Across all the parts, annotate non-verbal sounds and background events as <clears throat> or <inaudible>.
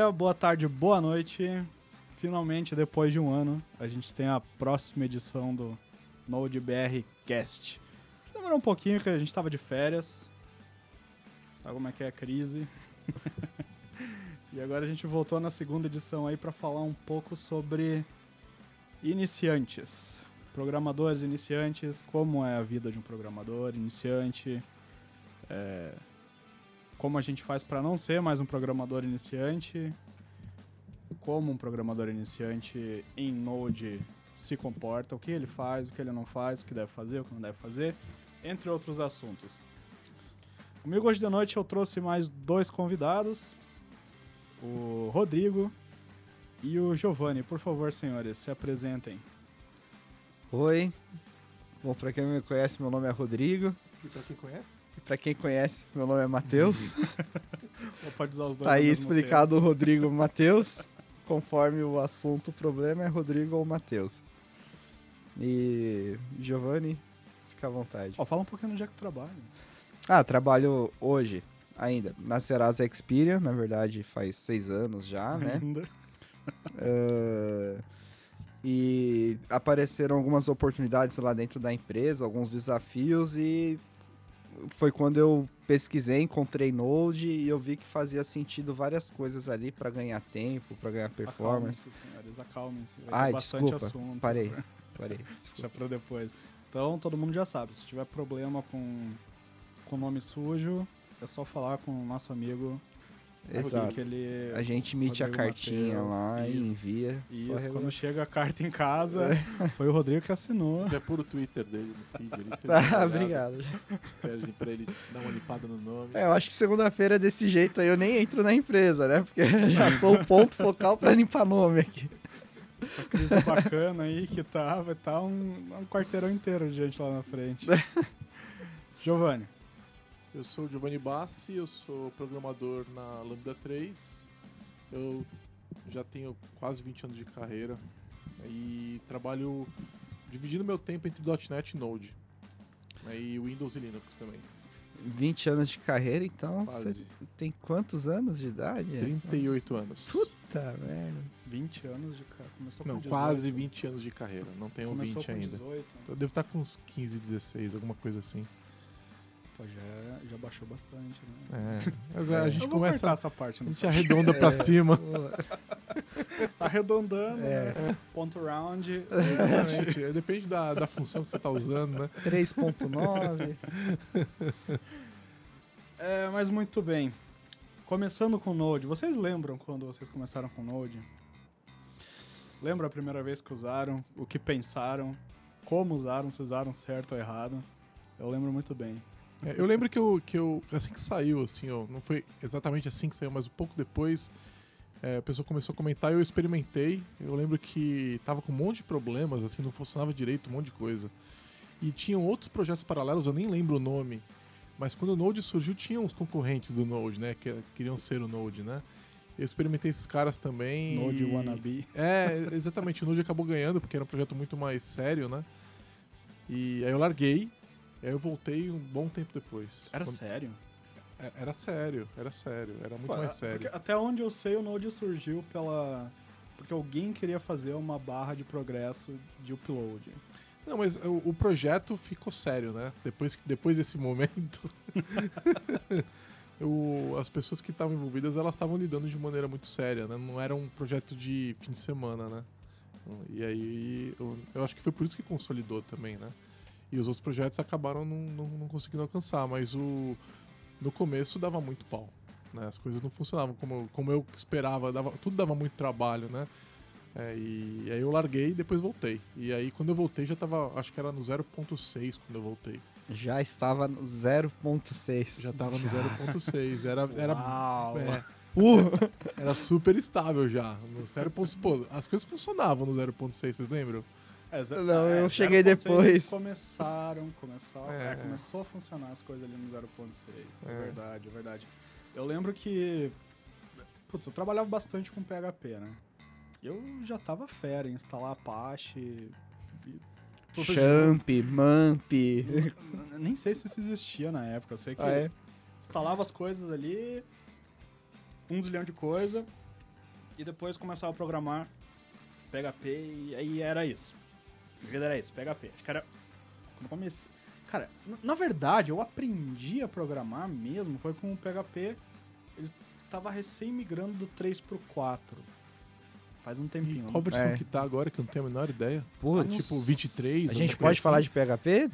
Dia, boa tarde, boa noite. Finalmente, depois de um ano, a gente tem a próxima edição do Node BR Cast. Demorou um pouquinho que a gente estava de férias. Sabe como é que é a crise? <laughs> e agora a gente voltou na segunda edição aí para falar um pouco sobre iniciantes. Programadores iniciantes, como é a vida de um programador iniciante, é, como a gente faz para não ser mais um programador iniciante, como um programador iniciante em Node se comporta, o que ele faz, o que ele não faz, o que deve fazer, o que não deve fazer, entre outros assuntos. Comigo hoje de noite eu trouxe mais dois convidados, o Rodrigo e o Giovanni. Por favor, senhores, se apresentem. Oi. Bom, pra quem não me conhece, meu nome é Rodrigo. E pra quem conhece? Pra quem conhece, meu nome é Matheus. <laughs> Pode usar os dois tá aí explicado o Rodrigo Matheus. <laughs> Conforme o assunto, o problema é Rodrigo ou Matheus. E Giovanni, fica à vontade. Ó, fala um pouquinho onde é que tu trabalha. Ah, trabalho hoje ainda na Serasa Xperia, na verdade faz seis anos já, né? Ainda. <laughs> Ah, e apareceram algumas oportunidades lá dentro da empresa, alguns desafios e foi quando eu pesquisei, encontrei Node e eu vi que fazia sentido várias coisas ali para ganhar tempo, para ganhar performance. Acalmem-se, senhores, acalmem-se. Vai bastante desculpa, assunto. Parei, <laughs> parei. Deixa pra depois. Então, todo mundo já sabe, se tiver problema com com nome sujo, é só falar com o nosso amigo Exato. que ele A gente emite a cartinha Mateus, lá e isso. envia. só Isso, quando chega a carta em casa, foi o Rodrigo que assinou. Já é puro Twitter dele no feed <laughs> dá uma Ah, obrigado. Pede pra ele dar uma limpada no nome. É, eu acho que segunda-feira é desse jeito aí eu nem entro na empresa, né? Porque eu <laughs> já sou o ponto focal pra limpar nome aqui. Essa crise bacana aí que tá, vai estar um, um quarteirão inteiro de gente lá na frente. <laughs> Giovanni, Eu sou o Giovanni Bassi, eu sou programador na Lambda 3. Eu já tenho quase 20 anos de carreira e trabalho dividindo meu tempo entre .NET e Node. né, E Windows e Linux também. 20 anos de carreira, então Quase. você tem quantos anos de idade? 38 anos. Puta merda. 20 anos de carreira. Começou Não, com 18. quase 20 anos de carreira. Não tenho Começou 20 com ainda. 18. Eu devo estar com uns 15, 16, alguma coisa assim. Pô, já, já baixou bastante, né? É. Mas a gente Eu vou começa. essa parte, A não gente arredonda pra <laughs> cima. Tá arredondando, É. né? Ponto round. Exatamente. Depende da, da função que você tá usando, né? 3.9. <laughs> É, mas muito bem. Começando com Node, vocês lembram quando vocês começaram com Node? Lembra a primeira vez que usaram? O que pensaram? Como usaram? Se usaram certo ou errado? Eu lembro muito bem. É, eu lembro que eu, que eu, assim que saiu, assim, ó, não foi exatamente assim que saiu, mas um pouco depois, é, a pessoa começou a comentar e eu experimentei. Eu lembro que tava com um monte de problemas, assim, não funcionava direito, um monte de coisa. E tinham outros projetos paralelos, eu nem lembro o nome, mas quando o Node surgiu, tinham os concorrentes do Node, né, que queriam ser o Node, né. Eu experimentei esses caras também. Node e... Wannabe. É, exatamente. O Node acabou ganhando, porque era um projeto muito mais sério, né? E aí eu larguei, e aí eu voltei um bom tempo depois. Era Quando- sério? é- Era sério, era sério, era muito Pô, mais sério. porque até onde eu sei, o Node surgiu pela... Porque alguém queria fazer uma barra de progresso de upload. Não, mas o, o projeto ficou sério, né? Depois, depois desse momento, <laughs> o- as pessoas que estavam envolvidas, elas estavam lidando de maneira muito séria, né? Não era um projeto de fim de semana, né? E aí, eu, eu acho que foi por isso que consolidou também, né? E os outros projetos acabaram não, não, não conseguindo alcançar, mas o, no começo dava muito pau. Né? As coisas não funcionavam como, como eu esperava, dava, tudo dava muito trabalho, né? É, e, aí eu larguei e depois voltei. E aí quando eu voltei já tava, acho que era no 0.6 quando eu voltei. Já estava no 0.6. Já tava no 0.6. Era, <laughs> era, Uau! é, <laughs> Uh, era super estável já. No 0.6. Pô, as coisas funcionavam no 0.6, vocês lembram? Ze- Não, eu é, cheguei 0.6 depois. eles Começaram, começou, É. é, começou a funcionar as coisas ali no 0.6. É. É. verdade, é verdade. Eu lembro que. Putz, eu trabalhava bastante com PHP, né? E eu já tava fera em instalar Apache. tudo Champ, Mamp. Nem sei se isso existia na época. Eu sei que Ah, é? instalava as coisas ali. um zilhão de coisa e depois começava a programar PHP e aí era isso. Minha vida era isso, PHP. Acho que era. Quando comecei. Cara, na verdade, eu aprendi a programar mesmo, foi com o PHP. Ele tava recém migrando do 3 pro 4. Faz um E tempinho. qual versão É. que tá agora, que eu não tenho a menor ideia? Putz, Tipo, 23? a gente pode assim? falar de PHP?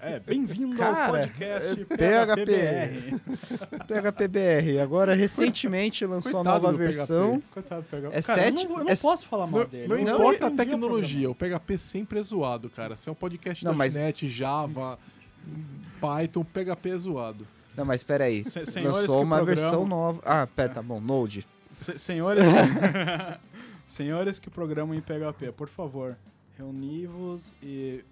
É, bem-vindo Cara, ao podcast PHP. PHPBR. PHPBR. Agora, recentemente <laughs> lançou a Coitado nova do versão. Coitado do PHP. É cara, sete- eu não, eu não é- posso falar mal Não, dele. não eu importa a tecnologia, o PHP sempre é zoado, cara. Se é um podcast Não, da mas- .NET, Java, Python, PHP é zoado. Não, mas peraí. Se- senhores Lançou uma programam- versão nova. Ah, pera, tá bom. Node. Se- senhores, <laughs> senhores que programam em PHP, por favor, reuni-vos e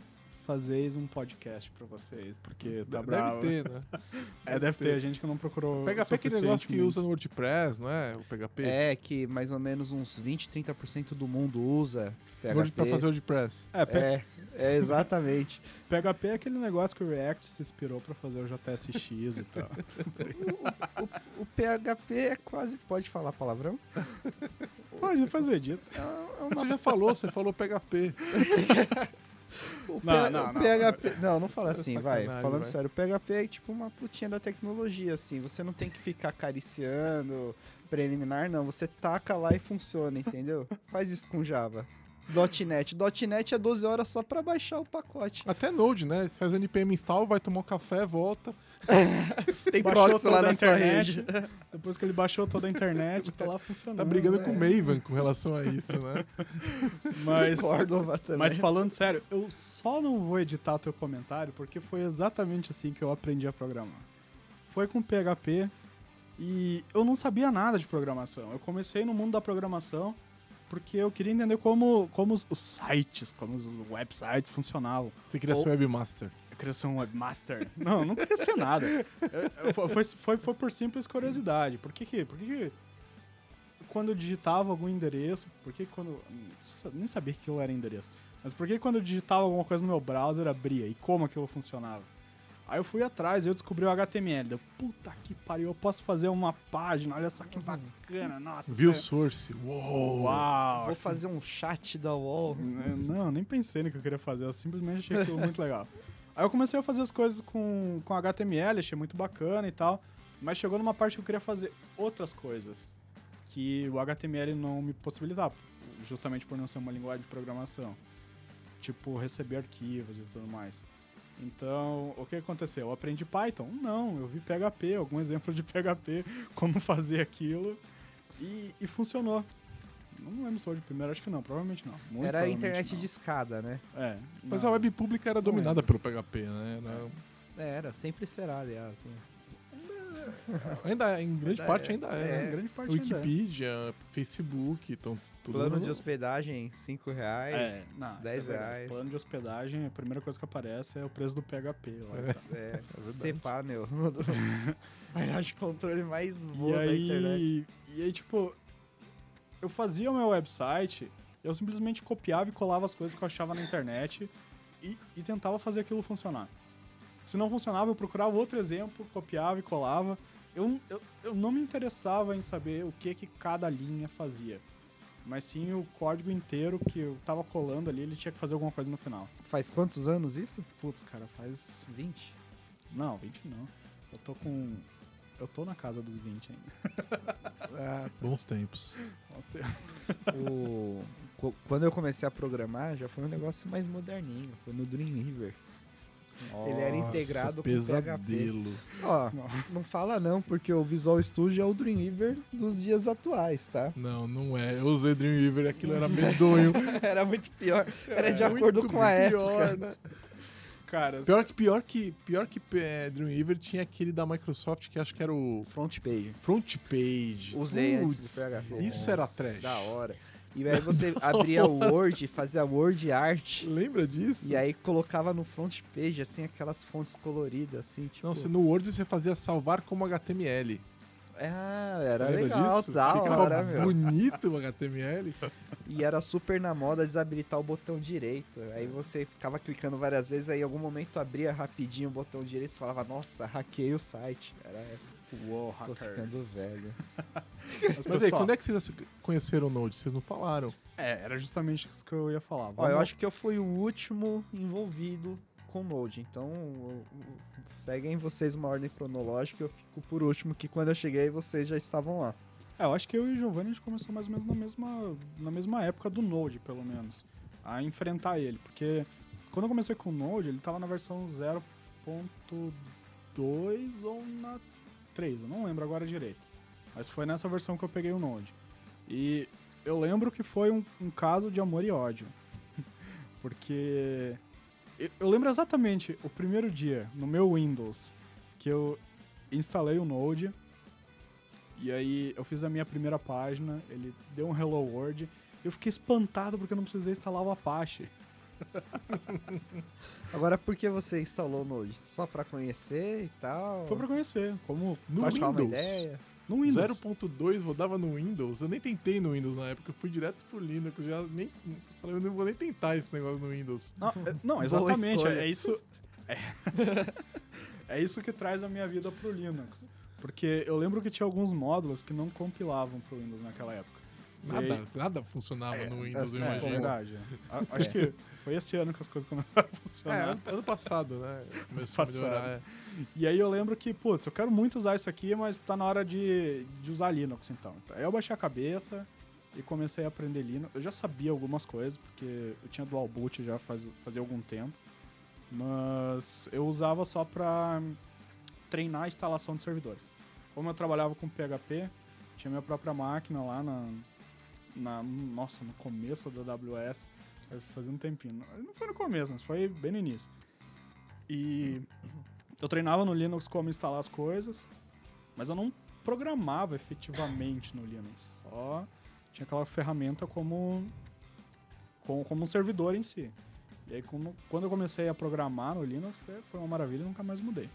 fazeis um podcast pra vocês, porque tá Deve bravo. ter, né? <laughs> É, deve ter gente que não procurou. PHP é aquele negócio que usa no WordPress, não é? O PHP. É que mais ou menos uns 20, 30% do mundo usa PHP. Word pra fazer WordPress. É, P- É, é exatamente. <laughs> PHP é aquele negócio que o React se inspirou pra fazer o JSX e tal. <laughs> O PHP é quase. Pode falar palavrão? Pode, depois eu edito. É uma Você já falou, você falou PHP. O Não, P- não, não. PHP. Não, não fala assim, vai. Falando vai. sério, o PHP é tipo uma putinha da tecnologia, assim. Você não tem que ficar acariciando, preliminar, não. Você taca lá e funciona, entendeu? Faz isso com Java. .NET. .NET é 12 horas só pra baixar o pacote. Até Node, né? Você faz o npm install, vai tomar um café, volta. <laughs> Tem Baixou proxy lá na sua internet. rede. <laughs> Depois que ele baixou toda a internet, tá lá funcionando. Tá brigando é. com o Maven com relação a isso, né? <laughs> Mas, também. mas falando sério, eu só não vou editar o teu comentário porque foi exatamente assim que eu aprendi a programar. Foi com PHP e eu não sabia nada de programação. Eu comecei no mundo da programação porque eu queria entender como, como os, os sites, como os websites funcionavam. Você queria Ou- ser webmaster. Eu queria ser um webmaster. <laughs> Não, não queria ser nada. Eu- foi, foi, foi por simples curiosidade. Por que que, por que que quando eu digitava algum endereço, por que quando... Nem sabia que aquilo era endereço. Mas por que que quando eu digitava alguma coisa no meu browser abria? E como aquilo funcionava? Aí eu fui atrás e eu descobri o HTML. Deu, puta que pariu, eu posso fazer uma página, olha só que bacana, nossa. View source. Uou. Uau! Vou fazer um chat da UOL. Né, Não, nem pensei no que eu queria fazer, eu simplesmente achei aquilo muito legal. Aí eu comecei a fazer as coisas com, com HTML, achei muito bacana e tal, mas chegou numa parte que eu queria fazer outras coisas que o HTML não me possibilitava, justamente por não ser uma linguagem de programação. Tipo, receber arquivos e tudo mais. Então, o que aconteceu? Eu aprendi Python? Não, eu vi PHP, algum exemplo de PHP, <laughs> como fazer aquilo, e, e funcionou. Não lembro se foi de primeiro, acho que não, provavelmente não. Muito Era a internet não. de escada, né? É. Mas não. a web pública era dominada pelo PHP, né? Era- É, Era, sempre será, aliás. né? Ainda, em grande Ainda parte é. ainda É, é. grande parte ainda é. Wikipedia, Facebook, então tudo Plano no- de hospedagem, 5 reais. É, não, isso 10 é reais. Plano de hospedagem, a primeira coisa que aparece é o preço do PHP. Lá, e tal. <laughs> É, verdade. C-Panel. <laughs> Painel de controle mais boa e, da internet. aí, e aí, tipo, eu fazia o meu website, eu simplesmente copiava e colava as coisas que eu achava na internet e, e tentava fazer aquilo funcionar. Se não funcionava, eu procurava outro exemplo, copiava e colava. Eu, eu, eu não me interessava em saber o que, que cada linha fazia. Mas sim o código inteiro que eu tava colando ali, ele tinha que fazer alguma coisa no final. Faz quantos anos isso? Putz, cara, faz 20. Não, 20 não. Eu tô com. Eu tô na casa dos 20 ainda. <laughs> Ah, Bons tempos. Nossa, tem- o... Quando eu comecei a programar, já foi um negócio mais moderninho. Foi no Dreamweaver. Ele era Nossa, integrado com o PHP. pesadelo. Ó, Nossa. não fala não, porque o Visual Studio é o Dreamweaver dos dias atuais, tá? Não, não é. Eu usei Dreamweaver e aquilo era medonho. <laughs> Era muito pior. Era de É acordo muito com a pior, época. né? <laughs> Cara, Pior que, pior que, pior que é, Dreamweaver tinha aquele da Microsoft que acho que era o Front page. Front Page. Usei antes Putz, do PHP. Isso era Nossa, trash. Da hora. E aí você <laughs> abria o Word, fazia Word Art. Lembra disso? E aí colocava no front page, assim, aquelas fontes coloridas, assim, tipo... Não, você, no Word você fazia salvar como HTML. Ah, era lembra legal, disso? da Ficava hora, meu. bonito o HTML. <laughs> E era super na moda desabilitar o botão direito. Aí você ficava clicando várias vezes, aí em algum momento abria rapidinho o botão direito e falava, nossa, hackei o site. Era... Uou, Tô ficando velho. <laughs> Mas, Mas aí, quando é que vocês conheceram o Node? Vocês não falaram. É, era justamente isso que eu ia falar. Ó, eu acho que eu fui o último envolvido com Node, então seguem vocês uma ordem cronológica, eu fico por último, que quando eu cheguei vocês já estavam lá. É, eu acho que eu e o Giovanni a gente começou mais ou menos na mesma, na mesma época do Node, pelo menos. A enfrentar ele. Porque quando eu comecei com o Node, ele tava na versão 0.2 ou na 3, eu não lembro agora direito. Mas foi nessa versão que eu peguei o Node. E eu lembro que foi um, um caso de amor e ódio. <laughs> Porque eu, eu lembro exatamente o primeiro dia no meu Windows que eu instalei o Node. E aí eu fiz a minha primeira página, ele deu um Hello World. Eu fiquei espantado porque eu não precisei instalar o Apache. <laughs> Agora, por que você instalou o Node? Só pra conhecer e tal? Foi pra conhecer, como No trocar uma Windows. ideia? no Windows. 0.2 rodava no Windows. Eu nem tentei no Windows na época, eu fui direto pro Linux. Já nem. Falei, eu não vou nem tentar esse negócio no Windows. Não, é- não exatamente, é, é isso. É, <laughs> é isso que traz a minha vida pro Linux. Porque eu lembro que tinha alguns módulos que não compilavam pro Windows naquela época. Nada, aí- nada funcionava É, no Windows, eu é, É, imagino. verdade. A- Acho que foi esse ano que as coisas começaram a É, funcionar. ano, ano passado, né? Começou Passado. a melhorar. é. E aí eu lembro que, putz, eu quero muito usar isso aqui, mas tá na hora de, de usar Linux então. Aí eu baixei a cabeça e comecei a aprender Linux. Eu já sabia algumas coisas, porque eu tinha dual boot já faz, fazia algum tempo. Mas eu usava só pra treinar a instalação de servidores. Como eu trabalhava com PHP, tinha minha própria máquina lá na, na nossa, no começo da AWS, faz- fazia um tempinho. Não foi no começo, mas foi bem no início. E eu treinava no Linux como instalar as coisas, mas eu não programava efetivamente no Linux. Só tinha aquela ferramenta como, como, como um servidor em si. E aí, quando, quando eu comecei a programar no Linux, é, foi uma maravilha e nunca mais mudei.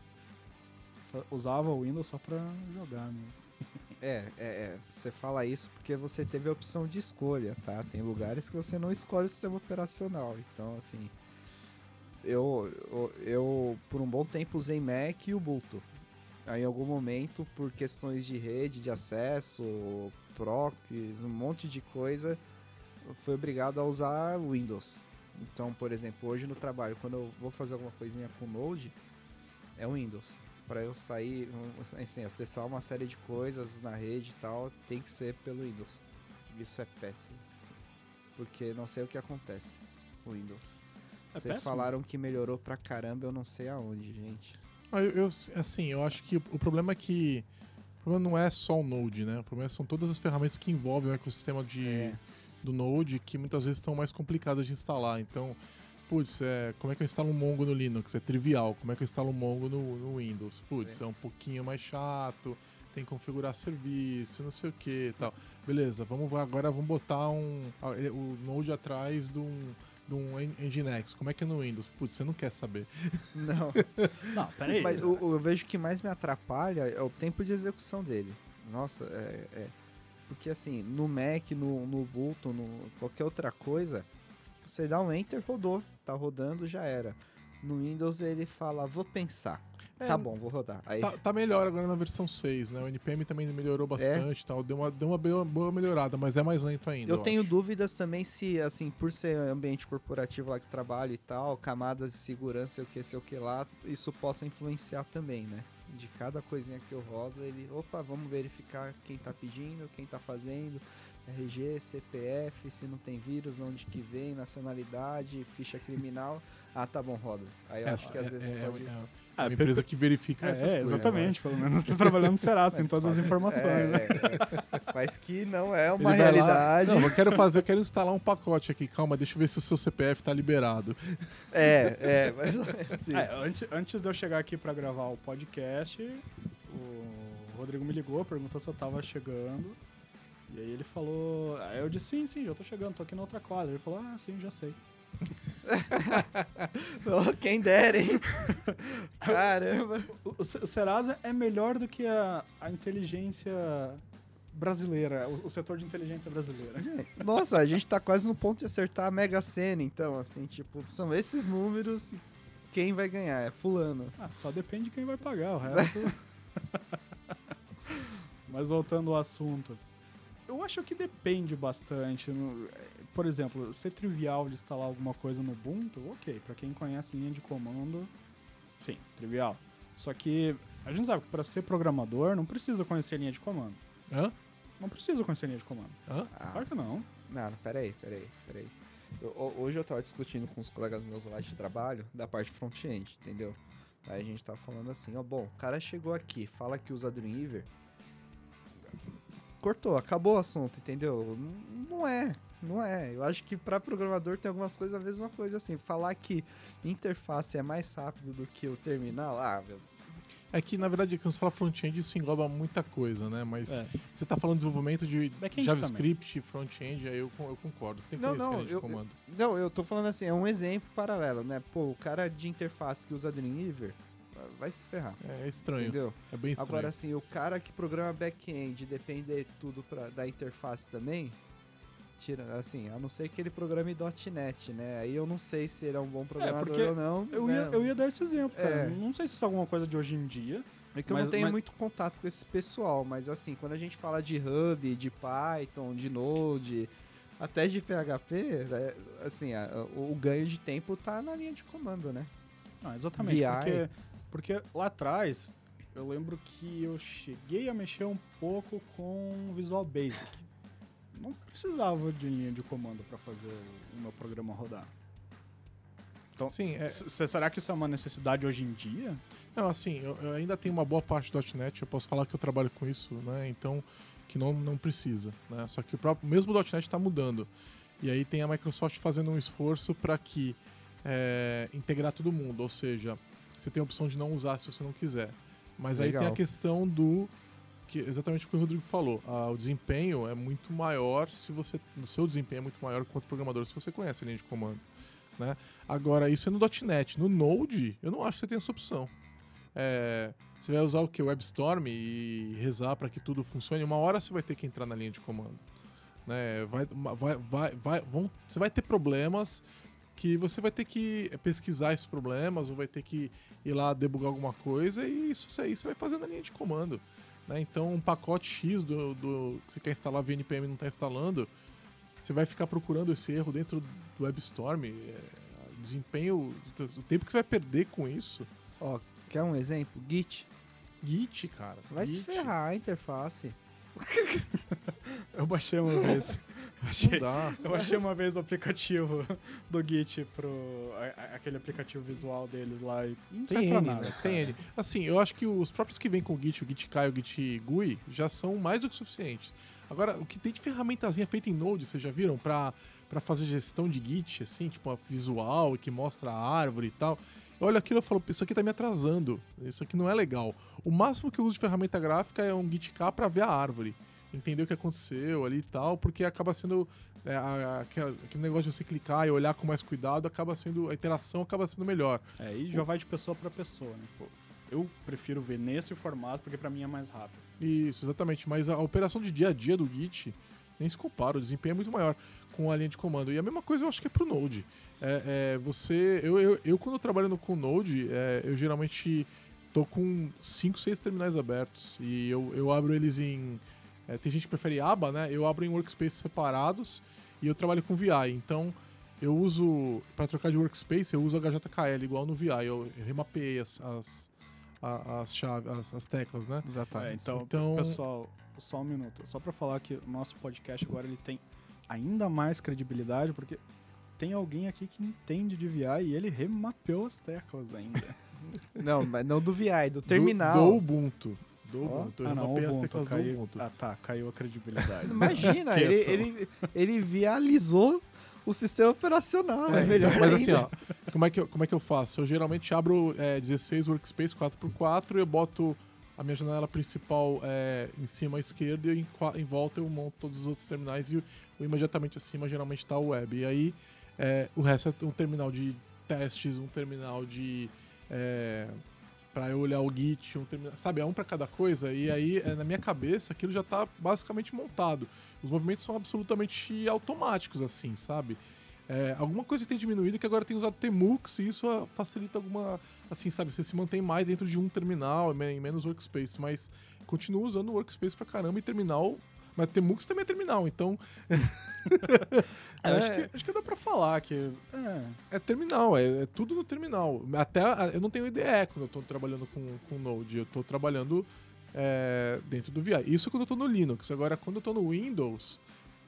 Usava o Windows só pra jogar mesmo. <laughs> É, é, é. Você fala isso porque você teve a opção de escolha, tá? Tem lugares que você não escolhe o sistema operacional. Então, assim. Eu, eu, eu, por um bom tempo, usei Mac e Ubuntu. Aí, em algum momento, por questões de rede, de acesso, procs, um monte de coisa, fui obrigado a usar Windows. Então, por exemplo, hoje no trabalho, quando eu vou fazer alguma coisinha com Node, é Windows. Para eu sair, assim, acessar uma série de coisas na rede e tal, tem que ser pelo Windows. Isso é péssimo. Porque não sei o que acontece com o Windows. É Vocês péssimo? falaram que melhorou pra caramba, eu não sei aonde, gente. Ah, eu, eu- assim, eu acho que o problema é que. O problema não é só o Node, né? O problema são todas as ferramentas que envolvem o ecossistema de, É. do Node que muitas vezes estão mais complicadas de instalar. Então, putz, é, como é que eu instalo um Mongo no Linux? É trivial. Como é que eu instalo um Mongo no, no Windows? Putz, é. um pouquinho mais chato, tem que configurar serviço, não sei o que e tal. Beleza, vamos agora vamos botar um, o Node atrás de um, de um Nginx. Como é que é no Windows? Putz, você não quer saber. Não. <laughs> Não, peraí. Mas o- o- eu vejo que mais me atrapalha é o tempo de execução dele. Nossa, é. é- Porque assim, no Mac, no, no Ubuntu, no qualquer outra coisa, você dá um enter, rodou. Tá rodando, já era. No Windows ele fala, vou pensar. É, tá bom, vou rodar. Aí, Tá, tá melhor agora na versão 6, né? O NPM também melhorou bastante e tal. Deu uma, deu uma boa, melhorada, mas é mais lento ainda. eu tenho acho. dúvidas também se, assim, por ser ambiente corporativo lá que trabalho e tal, camadas de segurança, sei o que, sei o que lá, isso possa influenciar também, né? De cada coisinha que eu rodo, ele, opa, vamos verificar quem tá pedindo, quem tá fazendo, RG, CPF, se não tem vírus, onde que vem, nacionalidade, ficha criminal. <laughs> Ah, tá bom, roda. Aí eu acho que às vezes é, pode... é, é Ah, uma empresa que verifica É, essas coisas. né? exatamente. Pelo menos tô trabalhando no Serasa, <laughs> tem todas as informações, é, né? é, é. Mas que não é Ele uma vai lá, realidade. Não, eu quero fazer, eu quero instalar um pacote aqui. Calma, deixa eu ver se o seu CPF tá liberado. É, é, mais ou menos isso. É, antes, antes de eu chegar aqui pra gravar o podcast, o Rodrigo me ligou, perguntou se eu tava chegando. E aí ele falou. Aí eu disse, sim, sim, já tô chegando, tô aqui na outra quadra. Ele falou, ah, sim, já sei. <laughs> Oh, quem dera, hein? <laughs> Caramba. O, o Se- o Serasa é melhor do que a, a inteligência brasileira, o, o setor de inteligência brasileira. Nossa, a gente tá quase no ponto de acertar a Mega Sena, então, assim, tipo, são esses números quem vai ganhar? É fulano. Ah, só depende de quem vai pagar, o resto. <laughs> Mas voltando ao assunto. Eu acho que depende bastante. Por exemplo, ser trivial de instalar alguma coisa no Ubuntu, ok. Pra quem conhece linha de comando, sim, trivial. Só que a gente sabe que para ser programador não precisa conhecer linha de comando. Hã? Não precisa conhecer linha de comando. Hã? Ah, Claro que não. não, peraí, peraí, peraí. Eu- ho- hoje eu tava discutindo com os colegas meus lá de trabalho da parte front-end, entendeu? Aí a gente tava falando assim, ó, bom, o cara chegou aqui, fala que usa Dreamweaver, cortou, acabou o assunto, entendeu? N- Não é, não é. Eu acho que pra programador tem algumas coisas a mesma coisa, assim, falar que interface é mais rápido do que o terminal, ah, meu, É que, na verdade, quando você fala front-end, isso engloba muita coisa, né? Mas É. você tá falando de desenvolvimento de JavaScript, front-end, aí eu, eu concordo. Você tem que Não, não, de eu- comando. Não, eu tô falando assim, é um exemplo paralelo, né? Pô, o cara de interface que usa Dreamweaver vai se ferrar, É, estranho. entendeu? É bem estranho. Agora, assim, o cara que programa back-end depende tudo pra, da interface também, tira, assim, a não ser que ele programe .NET, né? Aí eu não sei se ele é um bom programador porque ou não. Eu né? ia, eu ia dar esse exemplo, cara. É. Não sei se isso é alguma coisa de hoje em dia. É que eu mas- não tenho mas- muito contato com esse pessoal, mas assim, quando a gente fala de Hub, de Python, de Node, até de PHP, né, assim, a- o, o ganho de tempo tá na linha de comando, né? Não, exatamente. VI. Porque, porque lá atrás, eu lembro que eu cheguei a mexer um pouco com Visual Basic. Não precisava de linha de comando para fazer o meu programa rodar. Então, Sim, é, será que isso é uma necessidade hoje em dia? Não, assim, eu, eu ainda tenho uma boa parte do .NET, eu posso falar que eu trabalho com isso, né? Então, que não, não precisa, né? Só que o próprio, mesmo o .NET está mudando. E aí tem a Microsoft fazendo um esforço para que é, integrar todo mundo, ou seja, você tem a opção de não usar se você não quiser. Mas aí tem Legal. a questão do que exatamente o que o Rodrigo falou. ah, o desempenho é muito maior se você, o seu desempenho é muito maior quanto programador se você conhece a linha de comando. Né? Agora, isso é no .NET. No Node, eu não acho que você tem essa opção. É, você vai usar o que? WebStorm e rezar para que tudo funcione. Uma hora você vai ter que entrar na linha de comando. Né? Vai, vai, vai, vai, vão, você vai ter problemas que você vai ter que pesquisar esses problemas ou vai ter que ir lá debugar alguma coisa e isso aí você vai fazer na linha de comando. Né? Então, um pacote X do, do que você quer instalar VNPM e não está instalando, você vai ficar procurando esse erro dentro do WebStorm. É, desempenho, o tempo que você vai perder com isso. Ó, quer um exemplo? Git. Git, cara. Vai se Git. ferrar a interface. <laughs> Eu baixei uma vez. Achei, eu achei uma vez o aplicativo do Git pro. a- aquele aplicativo visual deles lá e não Tem N, nada. né? Tem N. Assim, eu acho que os próprios que vêm com o Git, o Git Kai, o Git GUI, já são mais do que suficientes. Agora, o que tem de ferramentazinha feita em Node, vocês já viram? Pra, pra fazer gestão de Git, assim, tipo, visual que mostra a árvore e tal. Eu olho aquilo e falo, isso aqui tá me atrasando. Isso aqui não é legal. O máximo que eu uso de ferramenta gráfica é um Git K pra ver a árvore. Entender o que aconteceu ali e tal, porque acaba sendo. é, a- aquele negócio de você clicar e olhar com mais cuidado, acaba sendo. A interação acaba sendo melhor. É, e já vai de pessoa pra pessoa, né? Tipo, eu prefiro ver nesse formato porque pra mim é mais rápido. Isso, exatamente. Mas a operação de dia a dia do Git nem se compara, o desempenho é muito maior com a linha de comando. E a mesma coisa eu acho que é pro Node. É, é, você. Eu, eu, eu, quando eu trabalho no- com Node, é, eu geralmente tô com 5, 6 terminais abertos. E eu, eu abro eles em. é, tem gente que prefere aba, né? Eu abro em workspaces separados e eu trabalho com VI. Então. Eu uso, para trocar de workspace, eu uso HJKL, igual no VI. Eu, eu remapeei as, as, a- as, chaves, as, as teclas, né? Exatamente. É, então, Então- pessoal, só um minuto. Só pra falar que o nosso podcast agora ele tem ainda mais credibilidade, porque tem alguém aqui que entende de VI e ele remapeou as teclas ainda. <laughs> Não, mas não do VI, do Do- terminal. Do, Ubuntu. Do. Ubuntu. Eu ah, não, mapeei as Ubuntu, teclas do caiu. Ubuntu. Ah, tá, caiu a credibilidade. <laughs> Imagina, ele, ele, ele vializou o sistema operacional. É, É, melhor mas ainda. assim, ó, como é, que eu, como é que eu faço? Eu geralmente abro é, 16 workspace 4x4 e eu boto a minha janela principal é, em cima à esquerda e em, em volta eu monto todos os outros terminais e o imediatamente acima geralmente está o web. E aí é, o resto é um terminal de testes, um terminal de. É, para eu olhar o Git, um terminal, sabe, é um para cada coisa, e aí é, na minha cabeça aquilo já está basicamente montado. Os movimentos são absolutamente automáticos, assim, sabe? É, alguma coisa que tem diminuído é que agora tem usado Temux e isso ah, facilita alguma. Assim, sabe? Você se mantém mais dentro de um terminal, em menos workspace, mas continua usando o workspace pra caramba e terminal. Mas Temux também é terminal, então. <laughs> É, acho, que, acho, que, dá pra falar que. É, é terminal, é, é, tudo no terminal. Até eu não tenho IDE quando eu tô trabalhando com, com Node, eu tô trabalhando é, dentro do VI. Isso quando eu tô no Linux. Agora, quando eu tô no Windows,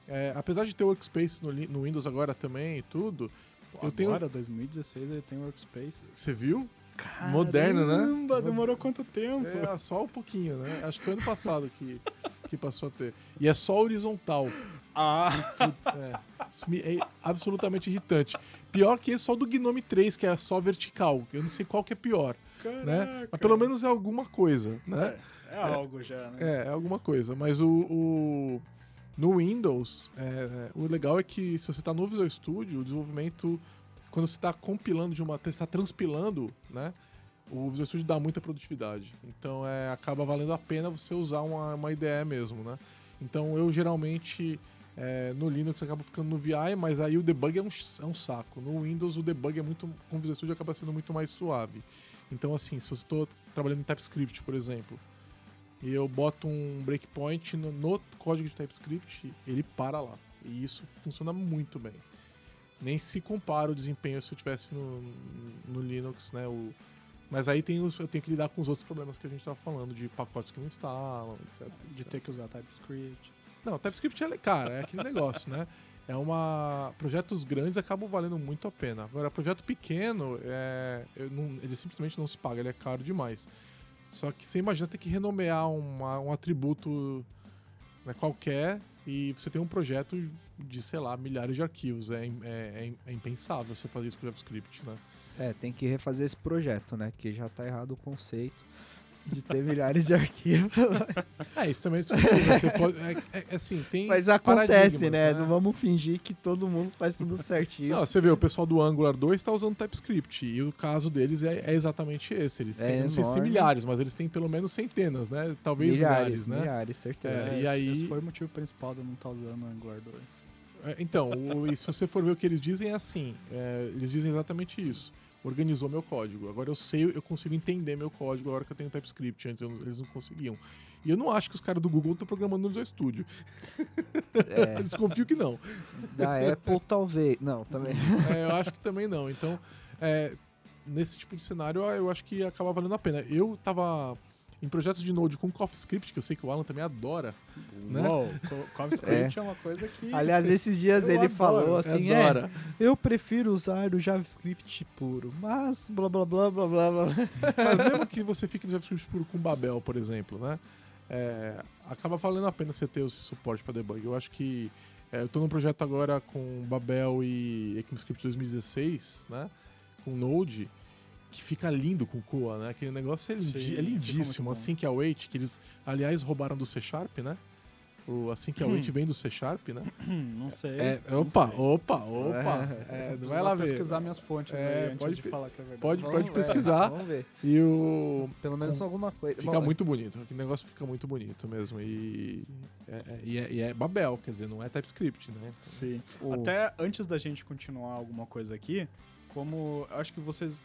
é, apesar de ter workspace no, no, Windows agora também e tudo. Pô, eu tenho... Agora, 2016, ele tem workspace. Você viu? Caramba, Moderno, né? Caramba, demorou quanto tempo? É, só um pouquinho, né? Acho que foi ano passado que, que passou a ter. E é só horizontal. Ah! É, isso é absolutamente irritante. Pior que esse só do Gnome 3, que é só vertical. Eu não sei qual que é pior. Caraca. Né? Mas pelo menos é alguma coisa, né? É, é algo já, né? É, é alguma coisa. Mas o, o no Windows, é, é, o legal é que se você está no Visual Studio, o desenvolvimento, quando você está compilando de uma, está transpilando, né? O Visual Studio dá muita produtividade. Então é, acaba valendo a pena você usar uma, uma IDE mesmo, né? Então eu geralmente é, no Linux acabo ficando no VI, mas aí o debug é um, é um saco. No Windows o debug é muito, com o Visual Studio acaba sendo muito mais suave. Então assim, se eu estou trabalhando em TypeScript, por exemplo, eu boto um breakpoint no, no, código de TypeScript, ele para lá. E isso funciona muito bem. Nem se compara o desempenho se eu tivesse no, no Linux, né? O, mas aí tem os, eu tenho que lidar com os outros problemas que a gente estava falando, de pacotes que não instalam, etc. De ter que usar TypeScript. Não, TypeScript é, cara, é aquele negócio, né? É uma. Projetos grandes acabam valendo muito a pena. Agora, projeto pequeno, é, não, ele simplesmente não se paga, ele é caro demais. Só que você imagina ter que renomear uma, um atributo né, qualquer e você tem um projeto de, sei lá, milhares de arquivos. É, é, é, é impensável você fazer isso com JavaScript, né? É, tem que refazer esse projeto, né? Que já tá errado o conceito de ter milhares de arquivos. <laughs> é, isso também é você pode, é, é, é, assim, tem Mas acontece, né? né? Não vamos fingir que todo mundo faz tudo certinho. Não, você vê, o pessoal do Angular 2 está usando TypeScript, e o caso deles é, é exatamente esse. Eles têm, é não sei se milhares, mas eles têm pelo menos centenas, né? Talvez milhares, milhares né? Milhares, certeza. É, e aí... Esse foi o motivo principal de eu não estar usando o Angular 2. então, o, e se você for ver o que eles dizem, é assim. eles dizem exatamente isso organizou meu código. Agora eu sei, eu consigo entender meu código agora que eu tenho TypeScript. Antes eu, eles não conseguiam. E eu não acho que os caras do Google estão programando no Visual Studio. É. <laughs> Desconfio que não. Da Apple, talvez. Não, também. <laughs> É, eu acho que também não. Então, é, nesse tipo de cenário, eu acho que acaba valendo a pena. Eu tava em projetos de Node com CoffeeScript, que eu sei que o Alan também adora. Né? Uou, CoffeeScript é. é. uma coisa que. Aliás, esses dias ele adoro, falou assim: é, eu prefiro usar o JavaScript puro, mas blá blá blá blá blá blá. Mas mesmo que você fique no JavaScript puro com Babel, por exemplo, né? É, acaba valendo a pena você ter esse suporte para debug. Eu acho que. É, eu estou num projeto agora com Babel e ECMAScript 2016, né? Com Node que fica lindo com Coa, né? Aquele negócio é, Sim, é lindíssimo. Assim que a Wait, que eles, aliás, roubaram do C Sharp, né? O assim que a Wait <clears throat> vem do C Sharp, né? <clears throat> Não sei. É, opa, sei. opa, opa, é, vai lá ver. pesquisar minhas fontes é, aí pode, falar que é verdade. Pode, pode pesquisar. Vamos ver. E o... Pelo menos alguma coisa. Fica Bom, muito bonito. O negócio fica muito bonito mesmo. E é, é, e é, e é Babel, quer dizer, não é TypeScript, né? Sim. O... Até antes da gente continuar alguma coisa aqui, como acho que vocês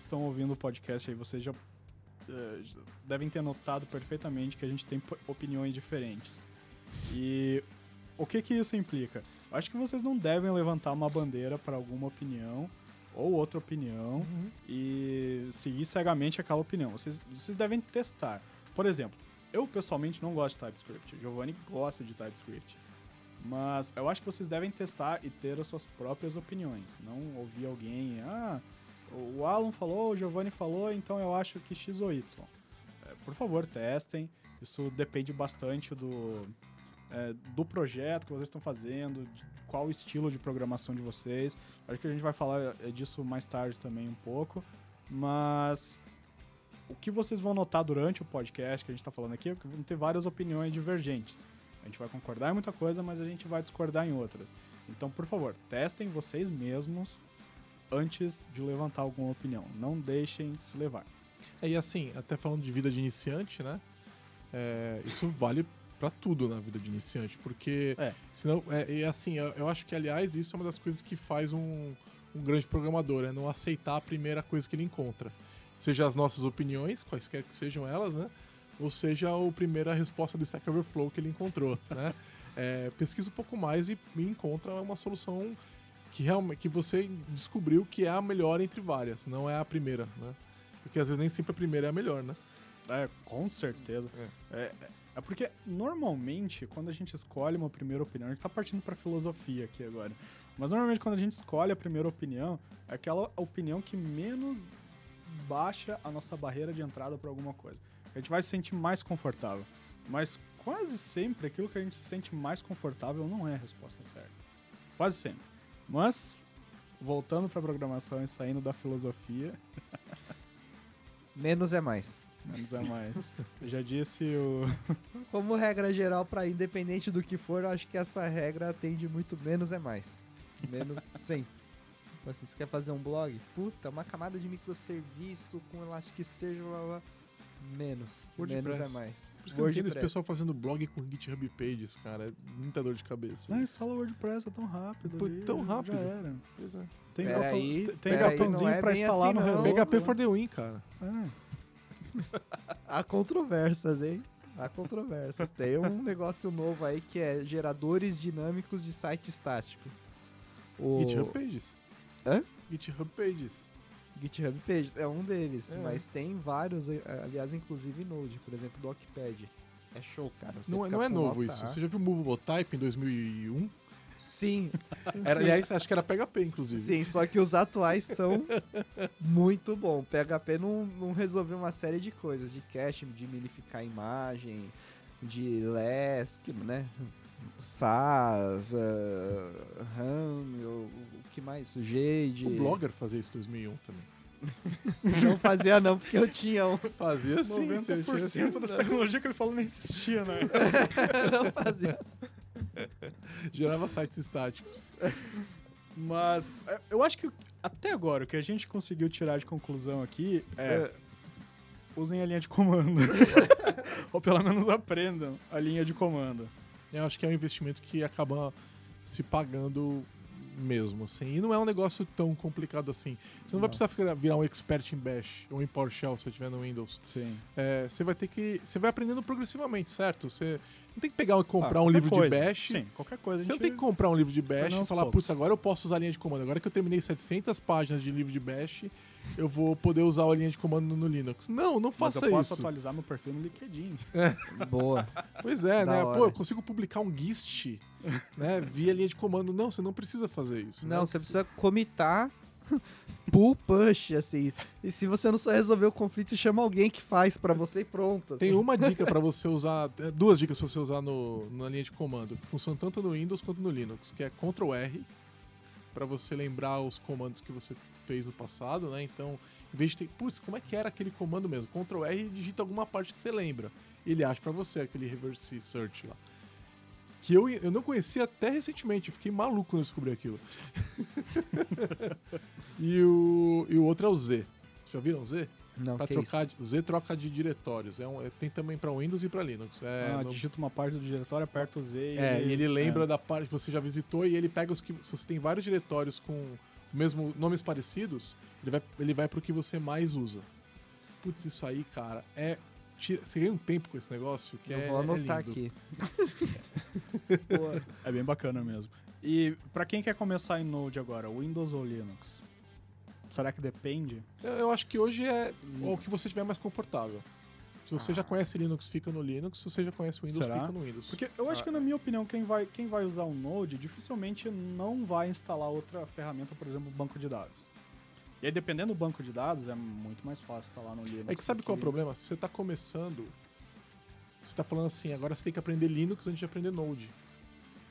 estão ouvindo o podcast aí, vocês já uh, devem ter notado perfeitamente que a gente tem opiniões diferentes. E o que que isso implica? Acho que vocês não devem levantar uma bandeira para alguma opinião ou outra opinião uhum. e seguir cegamente aquela opinião. Vocês, vocês devem testar. Por exemplo, eu pessoalmente não gosto de TypeScript. Giovanni gosta de TypeScript. Mas eu acho que vocês devem testar e ter as suas próprias opiniões. Não ouvir alguém, ah, o Alan falou, o Giovanni falou, então eu acho que X ou Y. É, por favor, testem. Isso depende bastante do, é, do projeto que vocês estão fazendo, qual o estilo de programação de vocês. Acho que a gente vai falar é, disso mais tarde também um pouco. Mas o que vocês vão notar durante o podcast que a gente está falando aqui é que vão ter várias opiniões divergentes. A gente vai concordar em muita coisa, mas a gente vai discordar em outras. Então, por favor, testem vocês mesmos antes de levantar alguma opinião. Não deixem se levar. É, e assim, até falando de vida de iniciante, né? É, isso vale Pra tudo na vida de iniciante, porque É. senão, é, e assim, eu, eu acho que, aliás, isso é uma das coisas que faz um, um grande programador, é não aceitar a primeira coisa que ele encontra. Seja as nossas opiniões, quaisquer que sejam elas, né? Ou seja, a primeira resposta do Stack Overflow que ele encontrou, né? <laughs> É, pesquisa um pouco mais e, e encontra uma solução que realmente que você descobriu que é a melhor entre várias, não é a primeira, né? Porque às vezes nem sempre a primeira é a melhor, né? É, com certeza. É, é porque, normalmente, quando a gente escolhe uma primeira opinião, a gente tá partindo pra filosofia aqui agora. Mas normalmente, quando a gente escolhe a primeira opinião, é aquela opinião que menos baixa a nossa barreira de entrada pra alguma coisa. A gente vai se sentir mais confortável. Mas quase sempre aquilo que a gente se sente mais confortável não é a resposta certa. Quase sempre. Mas, voltando pra programação e saindo da filosofia, <laughs> Menos é mais. menos é mais. Eu já disse o. <laughs> Como regra geral, para independente do que for, eu acho que essa regra atende muito menos é mais. Menos <laughs> sempre. Então, assim, você quer fazer um blog? Puta, uma camada de microserviço com Elasticsearch, blá blá blá. Menos. WordPress. Menos é mais. Por isso que eu esse pessoal fazendo blog com GitHub Pages, cara. É muita dor de cabeça. Não, instala o WordPress, é tão rápido. Pô, ali, tão rápido. Já era. Pois é. Tem, Pera botão- aí, tem- botãozinho é pra instalar assim, no. Hello. PHP for the win, cara. É. <laughs> Há controvérsias, hein? Há controvérsias. Tem um <laughs> negócio novo aí que é geradores dinâmicos de site estático. O GitHub Pages. Hã? GitHub Pages. GitHub Pages é um deles, É. mas tem vários, eh, aliás, inclusive Node, por exemplo, Docpad. É show, cara. Não, é- não é com novo isso. Você já viu Movable Type em 2001? Sim. <laughs> Era, sim. aliás, acho que era PHP, inclusive. Sim, só que os atuais são <laughs> muito bom. PHP não, não resolveu uma série de coisas, de cache, de minificar a imagem, de LESC, né? SAS, uh, RAM, o, o que mais? Jade. O Blogger fazia isso em 2001 também. <laughs> Não fazia não, porque eu tinha um. Fazia sim. você tinha- 90% das tecnologias que ele falou nem existia, né? <laughs> Não fazia. Gerava sites estáticos. Mas é, eu acho que até agora o que a gente conseguiu tirar de conclusão aqui é. É. Usem a linha de comando. <laughs> Ou pelo menos aprendam a linha de comando. Eu acho que é um investimento que acaba se pagando mesmo, assim. E não é um negócio tão complicado assim. Você não, vai Não. precisar ficar- virar um expert em Bash ou em PowerShell se você estiver no Windows. Sim. É, você vai ter que... Você vai aprendendo progressivamente, certo? Você não tem que pegar e comprar Ah, um livro coisa. de Bash... Sim, qualquer coisa. Você não tem que comprar um livro de Bash Aprender e falar, putz, agora eu posso usar a linha de comando. Agora que eu terminei 700 páginas de livro de Bash, eu vou poder usar a linha de comando no, Linux. Não, não Mas faça eu posso isso. atualizar meu perfil no LinkedIn. Boa. Pois é, Da né? hora. Pô, eu consigo publicar um GIST, né? Via linha de comando. Não, você não precisa fazer isso. Não, né? você precisa comitar <laughs> pull push, assim. E se você não só resolver o conflito, você chama alguém que faz pra você e pronto. assim. Tem uma <laughs> dica pra você usar, é, duas dicas pra você usar no, na linha de comando, que funcionam tanto no Windows quanto no Linux, que é Ctrl R, pra você lembrar os comandos que você fez no passado, né? Então, em vez de ter, putz, como é que era aquele comando mesmo? Ctrl R e digita alguma parte que você lembra. Ele acha pra você aquele reverse search lá. Que eu, eu não conhecia até recentemente, eu fiquei maluco quando eu descobri aquilo. <laughs> e, o, e o outro é o Z. Já viram o Z? Não, Pra que trocar de- Z troca de diretórios. É um, é- tem também pra Windows e pra Linux. É, ah, no- digita uma parte do diretório, aperta o Z e é, e ele lembra é. da parte que você já visitou e ele pega os que. Se você tem vários diretórios com o mesmo nomes parecidos, ele vai, ele vai pro que você mais usa. Putz, isso aí, cara, é. Tira- Você ganha um tempo com esse negócio que Eu é. vou anotar é lindo. aqui. <laughs> É bem bacana mesmo. E pra quem quer começar em Node agora, Windows ou Linux? Será que depende? Eu, eu acho que hoje é o que você tiver mais confortável. Se você já conhece Linux, fica no Linux. Se você já conhece Windows, Será? fica no Windows. Porque eu acho que, na minha opinião, quem vai, quem vai usar o Node dificilmente não vai instalar outra ferramenta, por exemplo, banco de dados. E aí, dependendo do banco de dados, é muito mais fácil instalar no Linux. É que sabe qual é o problema? Se você tá começando, você tá falando assim, agora você tem que aprender Linux antes de aprender Node.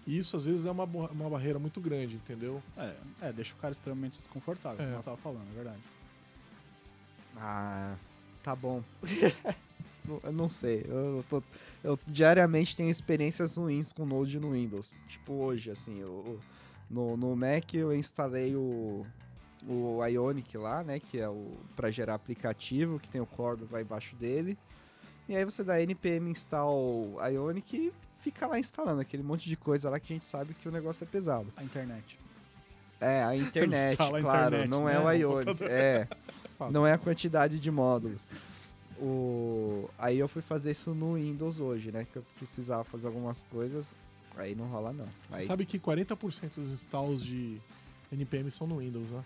E isso às vezes é uma, uma barreira muito grande, entendeu? É, é, deixa o cara extremamente desconfortável, É. como eu tava falando, é verdade. Ah, tá bom. Não- <laughs> eu não sei. Eu, tô, eu diariamente tenho experiências ruins com Node no Windows. Tipo hoje, assim, eu, no, no Mac eu instalei o, o Ionic lá, né? Que é o para gerar aplicativo, que tem o Cordova lá embaixo dele. E aí você dá npm install Ionic e fica lá instalando aquele monte de coisa lá que a gente sabe que o negócio é pesado. A internet. É, a internet, instala a claro, internet, não né, é o <laughs> Ionic. É, <laughs> não é a quantidade de módulos. O... Aí eu fui fazer isso no Windows hoje, né? Que eu precisava fazer algumas coisas. Aí não rola, não. Você Aí sabe que 40% dos installs de NPM são no Windows, né?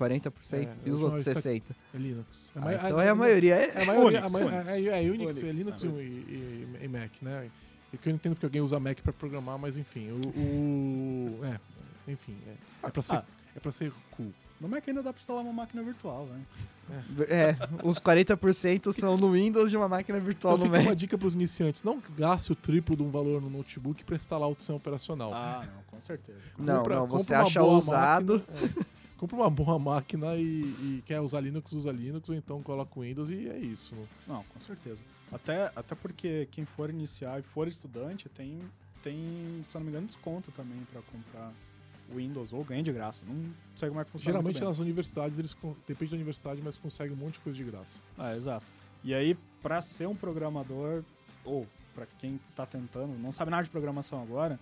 40% É, e os outros está- 60%. É Linux. Ah, mai- então é a maioria. É, É a maioria, Unix, a ma- Unix. é, é Unix, é Linux é. e, e- e Mac, né? E que eu entendo porque alguém usa Mac pra programar, mas enfim, o... o- é, enfim, é, é, pra ser, Ah. é pra ser cool. No Mac ainda dá pra instalar uma máquina virtual, né? é, os 40% são no Windows de uma máquina virtual Então no Mac. uma dica pros iniciantes, não gaste o triplo de um valor no notebook pra instalar o sistema operacional. Ah, não, com certeza. Não, Compra- não, você acha boa ousado. máquina, é. Compra uma boa máquina e, e quer usar Linux, usa Linux, ou então coloca o Windows e é isso. Não, com certeza. Até, até porque quem for iniciar e for estudante tem, tem, se não me engano, desconto também pra comprar Windows ou ganha de graça. Não sei como é que funciona. Geralmente nas universidades, eles depende da universidade, mas conseguem um monte de coisa de graça. Ah, exato. E aí, pra ser um programador, ou pra quem tá tentando, não sabe nada de programação agora,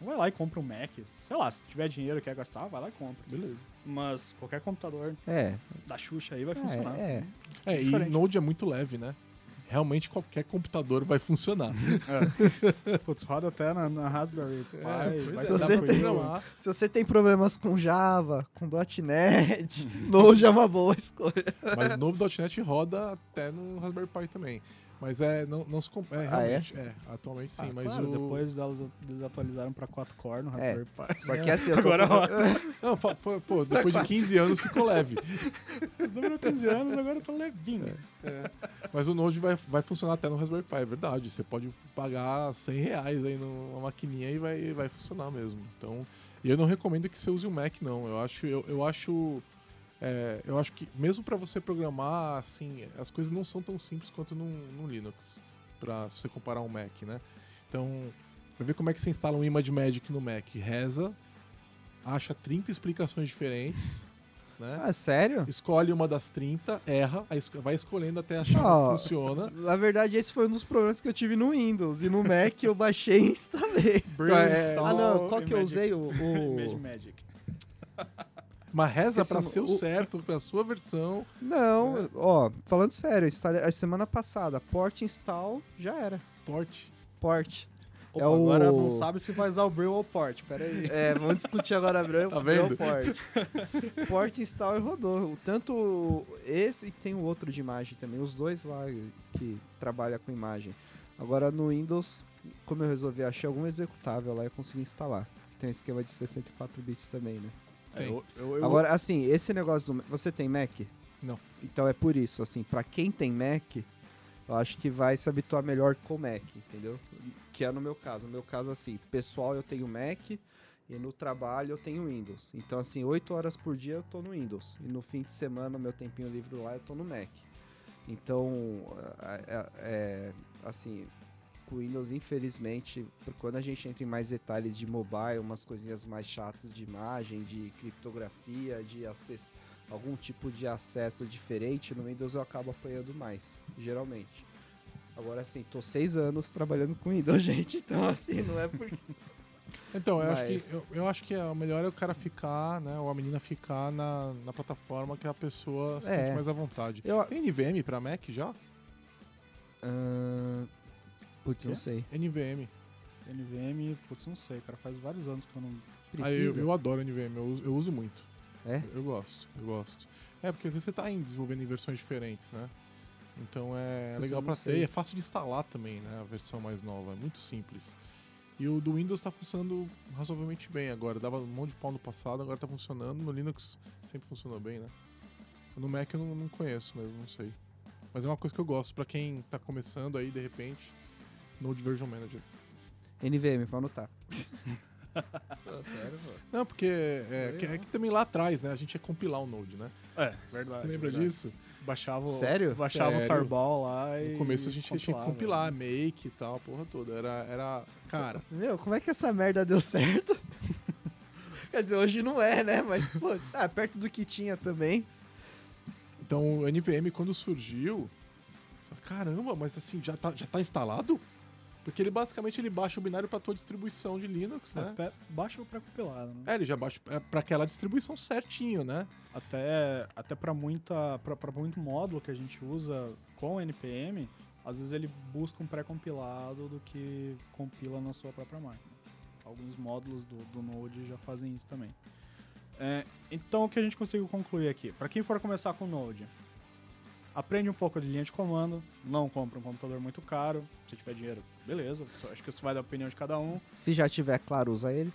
vai lá e compra um Mac. Sei lá, se tiver dinheiro e quer gastar, vai lá e compra. Beleza. Mas qualquer computador É, da Xuxa aí vai funcionar. é. É, e Diferente. Node é muito leve, né? Realmente qualquer computador vai funcionar. <laughs> É. Putz, roda até na, na Raspberry Pi. É, dar Se você tem-. Se você tem problemas com Java, com .NET, <laughs> Node é uma boa escolha. Mas o novo .NET roda até no Raspberry Pi também. Mas é, não, não se comp- é, Ah, é? realmente, é? atualmente sim, Ah, mas claro, o... depois elas desatualizaram pra 4 core no Raspberry Pi. Só que assim, eu Agora <laughs> Não, fa- fa- pô, depois de 15 anos ficou leve. <laughs> Demorou 15 anos, agora tá levinho. Mas o Node vai, vai funcionar até no Raspberry Pi, é verdade. Você pode pagar 100 reais aí numa maquininha e vai, vai funcionar mesmo. Então, e eu não recomendo que você use o Mac, não. Eu acho, eu, eu acho, é, eu acho que mesmo para você programar, assim, as coisas não são tão simples quanto no, no Linux, para você comparar um Mac, né? Então, pra ver como é que você instala um Image Magic no Mac, reza, acha 30 explicações diferentes, né? Ah, sério? Escolhe uma das 30, erra, vai escolhendo até achar Ó, que funciona. <laughs> Na verdade, esse foi um dos problemas que eu tive no Windows. E no Mac eu baixei e instalei. É, Ah, não, qual que eu usei? O, Image o... Magic. <laughs> Mas reza o- ser o certo, pra sua versão. Não, ó, falando sério, a semana passada, port install, já era. Porte. Port. Opa, É o- Agora não sabe se vai usar o Brill ou o Port, pera aí. <laughs> É, vamos discutir agora, Abreu. Tá vendo? Abreu Port. <laughs> Port install e rodou. Tanto esse e tem o outro de imagem também. Os dois lá que trabalha com imagem. Agora no Windows, como eu resolvi, achei algum executável lá e eu consegui instalar. Tem um esquema de 64 bits também, né? É, eu- eu- eu- Agora, assim, esse negócio do... Você tem Mac? Não. Então é por isso, assim, pra quem tem Mac, eu acho que vai se habituar melhor com o Mac, entendeu? Que é no meu caso. No meu caso, assim, pessoal eu tenho Mac e no trabalho eu tenho Windows. Então, assim, 8 horas por dia eu tô no Windows. E no fim de semana, meu tempinho livre lá, eu tô no Mac. Então, é- é, assim, com o Windows, infelizmente, quando a gente entra em mais detalhes de mobile, umas coisinhas mais chatas de imagem, de criptografia, de acesso, algum tipo de acesso diferente, no Windows eu acabo apanhando mais, geralmente. Agora, assim, tô seis anos trabalhando com Windows, <laughs> gente, então, assim, não é porque... <laughs> Então, eu, acho Mas- que, eu, eu acho que o melhor é o cara ficar, né? Ou a menina ficar na, na plataforma que a pessoa se É. sente mais à vontade. Eu, Tem NVM pra Mac já? Ahn, putz, não sei. NVM. NVM, putz, não sei, cara. Faz vários anos que eu não. Ah, eu, Precisa? eu adoro NVM, eu uso, eu uso muito. É? Eu, eu gosto, eu gosto. É, porque às vezes você tá em desenvolvendo em versões diferentes, né? Então é Isso legal eu não pra sei. ter. E é fácil de instalar também, né? A versão mais nova. É muito simples. E o do Windows tá funcionando razoavelmente bem agora. Dava um monte de pau no passado, agora tá funcionando. No Linux sempre funcionou bem, né? No Mac eu não, não conheço mesmo, não sei. Mas é uma coisa que eu gosto pra quem tá começando aí, de repente. Node Version Manager. NVM, vou anotar. Sério, mano? Não, porque é, que, é que também lá atrás, né? A gente ia compilar o Node, né? É, verdade. Lembra verdade. disso? Baixava, o- Sério? Baixava Sério. o Tarball lá e. No começo a gente tinha que compilar, make e tal, a porra toda. Era, era. Cara, Meu, como é que essa merda deu certo? <laughs> Quer dizer, hoje não é, né? Mas, pô, ah, perto do que tinha também. então o NVM quando surgiu. caramba, mas assim, já tá, já tá instalado? Porque ele basicamente ele baixa o binário para tua distribuição de Linux, né? Até baixa o pré-compilado, né? É, ele já baixa é, para aquela distribuição certinho, né? Até, até para muita para muito módulo que a gente usa com NPM, às vezes ele busca um pré-compilado do que compila na sua própria máquina. Alguns módulos do, do Node já fazem isso também. É, então, o que a gente conseguiu concluir aqui? Para quem for começar com Node, aprende um pouco de linha de comando, não compra um computador muito caro, se tiver dinheiro, beleza, acho que isso vai da opinião de cada um. <laughs> Se já tiver, claro, usa ele.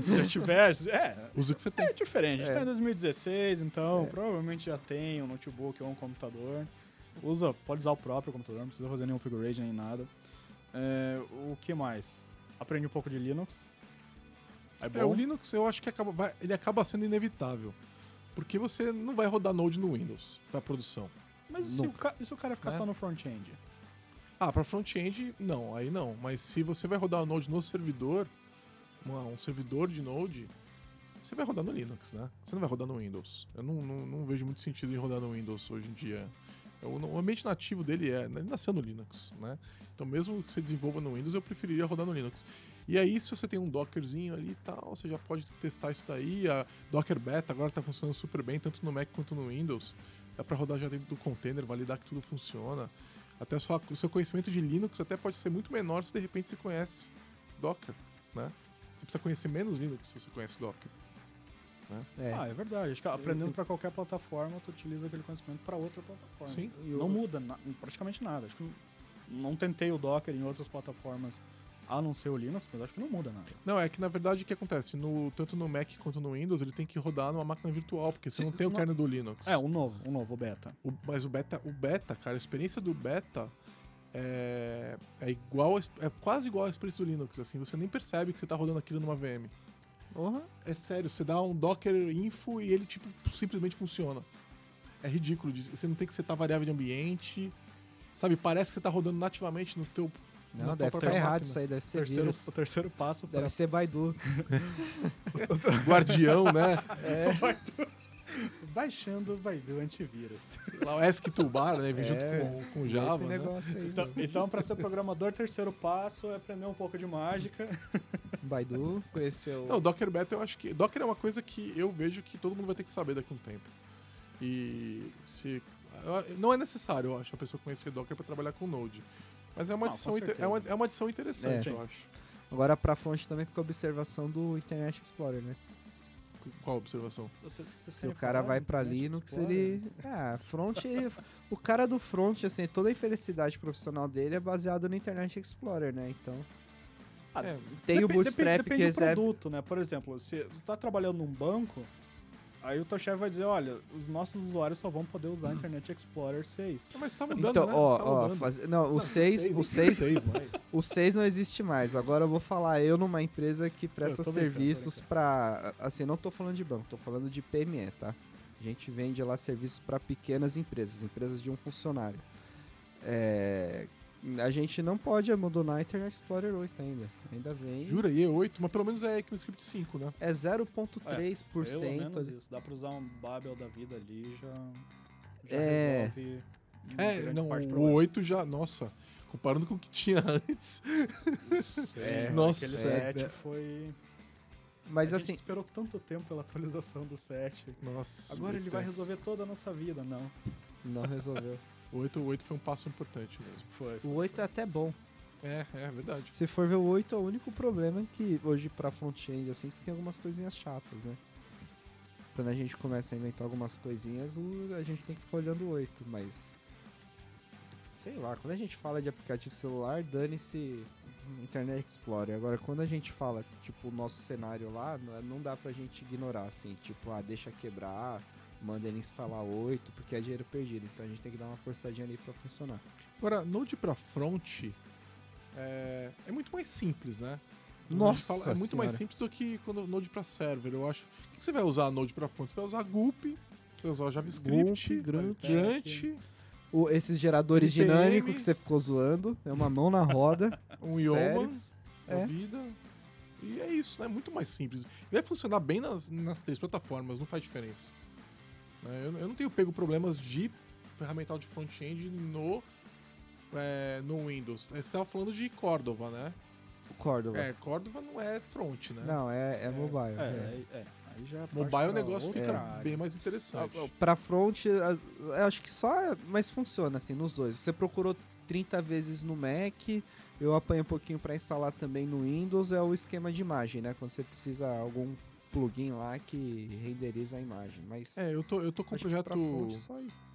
se já tiver, <laughs> é, usa o que você tem. É diferente, a gente é. tá em 2016, então é. provavelmente já tem um notebook ou um computador. Usa, pode usar o próprio computador, não precisa fazer nenhum configuration nem nada. É, o que mais? Aprende um pouco de Linux. É, bom. é o Linux eu acho que acaba, vai, ele acaba sendo inevitável. Porque você não vai rodar Node no Windows para produção. Mas e se, o, e se o cara ficar é? só no front-end? Ah, para front-end, não, aí não. Mas se você vai rodar o Node no servidor, uma, um servidor de Node, você vai rodar no Linux, né? Você não vai rodar no Windows. Eu não, não, não vejo muito sentido em rodar no Windows hoje em dia. O ambiente nativo dele é, ele nasceu no Linux, né? Então mesmo que você desenvolva no Windows, eu preferiria rodar no Linux. E aí, se você tem um Dockerzinho ali e tal, você já pode testar isso daí. A Docker Beta agora está funcionando super bem, tanto no Mac quanto no Windows. Dá para rodar já dentro do container, validar que tudo funciona. Até sua, o seu conhecimento de Linux até pode ser muito menor se de repente você conhece Docker, né? Você precisa conhecer menos Linux se você conhece Docker. Né? É. Ah, é verdade. Acho que aprendendo para qualquer plataforma, tu utiliza aquele conhecimento para outra plataforma. Sim. Não muda na, praticamente nada. Acho que não tentei o Docker em outras plataformas a não ser o Linux, mas acho que não muda nada. Não, é que na verdade o que acontece? No, tanto no Mac quanto no Windows, ele tem que rodar numa máquina virtual, porque você não tem o kernel do Linux. É, o novo, o novo, o beta. O, mas o beta, o beta, cara, a experiência do beta é, é igual, é quase igual à experiência do Linux, assim, você nem percebe que você tá rodando aquilo numa VM. Uhum. É sério, você dá um Docker info e ele, tipo, simplesmente funciona. É ridículo disso. Você não tem que setar variável de ambiente. Sabe, parece que você tá rodando nativamente no teu não, deve estar errado isso aí, deve ser terceiro, O terceiro passo Deve ser Baidu. <laughs> Guardião, né? É. <laughs> Baidu. Baixando o Baidu antivírus. <laughs> lá o ESC-Toolbar, né? Vem é, junto com, com Java. Esse né? negócio aí. Então, então para ser programador, terceiro passo é aprender um pouco de mágica. Baidu, conhecer o... Não, Docker Beta eu acho que... Docker é uma coisa que eu vejo que todo mundo vai ter que saber daqui a um tempo. E se... Não é necessário, eu acho, a pessoa conhecer Docker para trabalhar com Node. Mas é uma, Não, adição, é uma, é uma adição interessante, é. eu acho. Agora, pra front também fica a observação do Internet Explorer, né? Qual observação? Você, você Se o cara vai pra Linux, ele. Ah, front. <laughs> o cara do front, assim, toda a infelicidade profissional dele é baseado no Internet Explorer, né? Então. Ah, é. Tem o Bootstrap depende, depende que recebe... do produto, né? Por exemplo, se tu tá trabalhando num banco, Aí o teu chefe vai dizer, olha, os nossos usuários só vão poder usar Internet Explorer 6. mas tá mudando, então, né? ó, tá ó, faz... não, o 6, o 6, <laughs> o 6 não existe mais. Agora eu vou falar eu numa empresa que presta serviços para, assim, não tô falando de banco, tô falando de PME, tá? A gente vende lá serviços para pequenas empresas, empresas de um funcionário. É, a gente não pode abandonar a Internet Explorer 8 ainda. Ainda vem. Jura? E é 8? Mas pelo menos é ECMAScript 5, né? É 0.3%. É, pelo isso. Dá pra usar um Babel da vida ali já, já é... resolve. É, não, o 8 já. Nossa, comparando com o que tinha antes. é, <laughs> nossa, aquele 7 é, foi. Mas a assim. Gente esperou tanto tempo pela atualização do 7. Nossa. Agora ele vai resolver toda a nossa vida, não. Não resolveu. <laughs> O 8, o 8 foi um passo importante mesmo. Foi. foi o 8 é até bom. É, é verdade. Se for ver o 8, é o único problema que hoje pra front-end, assim, que tem algumas coisinhas chatas, né? Quando a gente começa a inventar algumas coisinhas, a gente tem que ficar olhando o 8, mas. Sei lá, quando a gente fala de aplicativo celular, dane-se Internet Explorer. Agora, quando a gente fala, tipo, o nosso cenário lá, não dá pra gente ignorar, assim, tipo, ah, deixa quebrar, manda ele instalar 8, porque é dinheiro perdido. Então a gente tem que dar uma forçadinha ali para funcionar. Agora, Node para front é, é, muito mais simples, né? Nossa, fala, é muito senhora. mais simples do que quando Node para server. Eu acho. O que você vai usar Node para front? Você vai usar Gulp, você vai usar JavaScript, Grunt, Grunt o, esses geradores dinâmicos que você ficou zoando, é uma mão na roda. <laughs> um Yeoman é. vida. E é isso, né? Muito mais simples. E vai funcionar bem nas, nas três plataformas, não faz diferença. Né? Eu, eu não tenho pego problemas de ferramental de front-end no é, no Windows. É, Você estava falando de Cordova, né? Cordova. É, Cordova não é front, né? Não, é, é, mobile. É, é. é, é. Aí já parte Mobile o negócio fica área. bem mais interessante. Ah, Pra front, acho que só. Mas funciona assim nos dois. Você procurou 30 vezes no Mac, eu apanho um pouquinho pra instalar também no Windows. É o esquema de imagem, né? Quando você precisa algum plugin lá que renderiza a imagem. Mas. É, eu tô, eu tô com um projeto isso.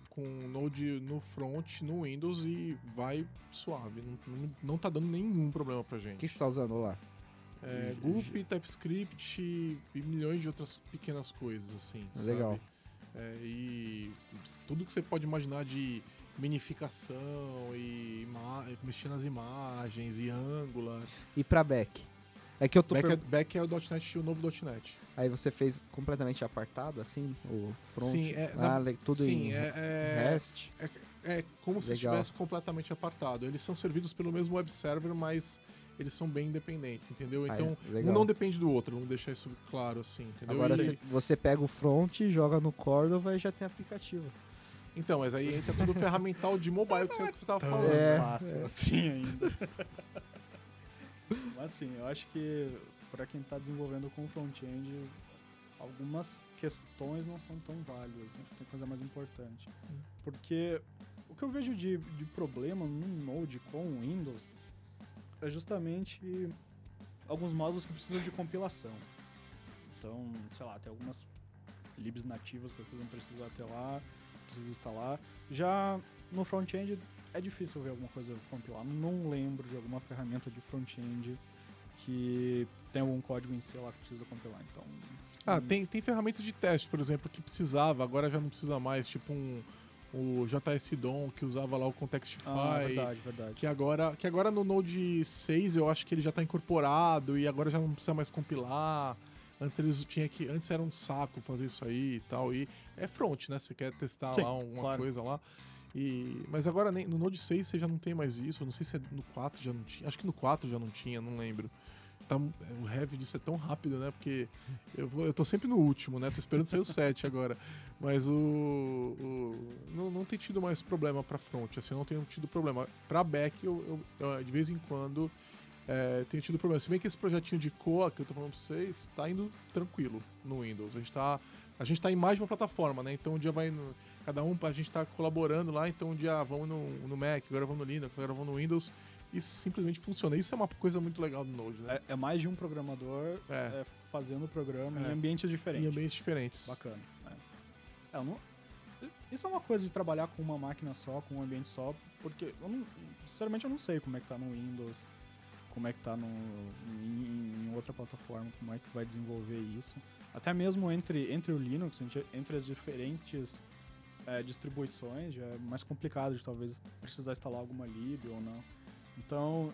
com Node no front, no Windows e vai suave. Não, não, não tá dando nenhum problema pra O gente. que você tá usando lá? É, Gulp, TypeScript e milhões de outras pequenas coisas, assim. Legal. É, e tudo que você pode imaginar de minificação e mexer nas imagens e Angular. E pra back? É que eu tô. Back, é, per- back é o .NET, o novo .NET. Aí você fez completamente apartado, assim? O front? Sim, é, ah, na- tudo Sim, em é, é, REST? é como se Legal. estivesse completamente apartado. Eles são servidos pelo mesmo web server, mas eles são bem independentes, entendeu? Ah, é, Então, um legal. não depende do outro, vamos deixar isso claro assim, entendeu? Agora E- você, pega o front, joga no Cordova e já tem aplicativo. Então, mas aí entra todo o ferramental de mobile que você que você tava Tão falando. É, fácil é. assim ainda. <laughs> Assim, eu acho que para quem tá desenvolvendo com front-end, algumas questões não são tão válidas. Acho que tem coisa mais importante. Porque o que eu vejo de, de problema no Node com o Windows é justamente alguns módulos que precisam de compilação. Então, sei lá, tem algumas libs nativas que vocês vão precisar ter lá, precisa instalar. Já no front-end é difícil ver alguma coisa compilar. Não lembro de alguma ferramenta de front-end que tem algum código em C lá que precisa compilar. Então, Ah, hum, tem, tem ferramentas de teste, por exemplo, que precisava, agora já não precisa mais, tipo um o JS DOM que usava lá o Contextify. Ah, verdade, verdade. Que agora, que agora no Node 6 eu acho que ele já está incorporado e agora já não precisa mais compilar. Antes eles tinha que antes era um saco fazer isso aí e tal e é front, né? Você quer testar Sim, lá alguma claro. coisa lá. E mas agora nem no Node 6 você já não tem mais isso. Eu não sei se é no 4 já não tinha. Acho que no 4 já não tinha, não lembro. Tá, o heavy disso é tão rápido, né? Porque eu, vou, eu tô sempre no último, né? Tô esperando sair o 7 <laughs> agora. Mas o. o- não, não tem tido mais problema pra front, assim, eu não tenho tido problema. Pra back, eu, eu- eu, de vez em quando é, tenho tido problema. Se bem que esse projetinho de Coa que eu tô falando pra vocês, tá indo tranquilo no Windows. A gente tá. A gente tá em mais de uma plataforma, né? Então um dia vai no. Cada um, a gente tá colaborando lá, então um dia vamos no, no Mac, agora vamos no Linux, agora vamos no Windows. E simplesmente funciona. Isso é uma coisa muito legal do Node, né? É, é mais de um programador É. é, fazendo o programa É. em ambientes diferentes. Em ambientes diferentes. Bacana. É. É, não- Isso é uma coisa de trabalhar com uma máquina só, com um ambiente só, porque eu não, sinceramente eu não sei como é que tá no Windows, como é que tá no, em, em outra plataforma, como é que vai desenvolver isso. Até mesmo entre, entre o Linux, entre, entre as diferentes é, distribuições, já é mais complicado de talvez precisar instalar alguma lib ou não. Então,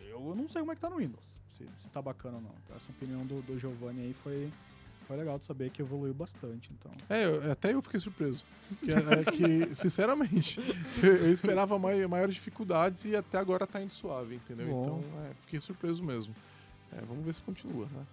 eu não sei como é que tá no Windows, se, se tá bacana ou não. Essa opinião do, do Giovanni aí foi, foi legal de saber que evoluiu bastante, então. É, eu- até eu fiquei surpreso. Que, é, que, <laughs> sinceramente, eu, eu esperava mai- maiores dificuldades e até agora tá indo suave, entendeu? Bom. Então, é, fiquei surpreso mesmo. É, vamos ver se continua, né?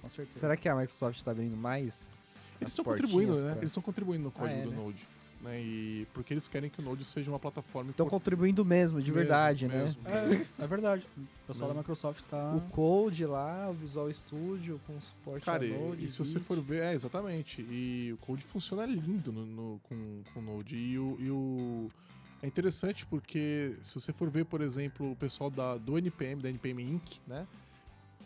Com certeza. Será que a Microsoft está abrindo mais? Eles estão contribuindo, né? pra- Eles estão contribuindo no código é, do né? Node. Né? E porque eles querem que o Node seja uma plataforma Estão contribuindo mesmo, de mesmo, verdade, né? mesmo. É, é verdade. O pessoal Não. da Microsoft tá. O Code lá, o Visual Studio com suporte Cara, a e, Node. e se você for ver, é, exatamente. E o Code funciona lindo no, no- com, com o Node. E o, e o- É interessante porque se você for ver, por exemplo, o pessoal da, do NPM, da NPM Inc., né?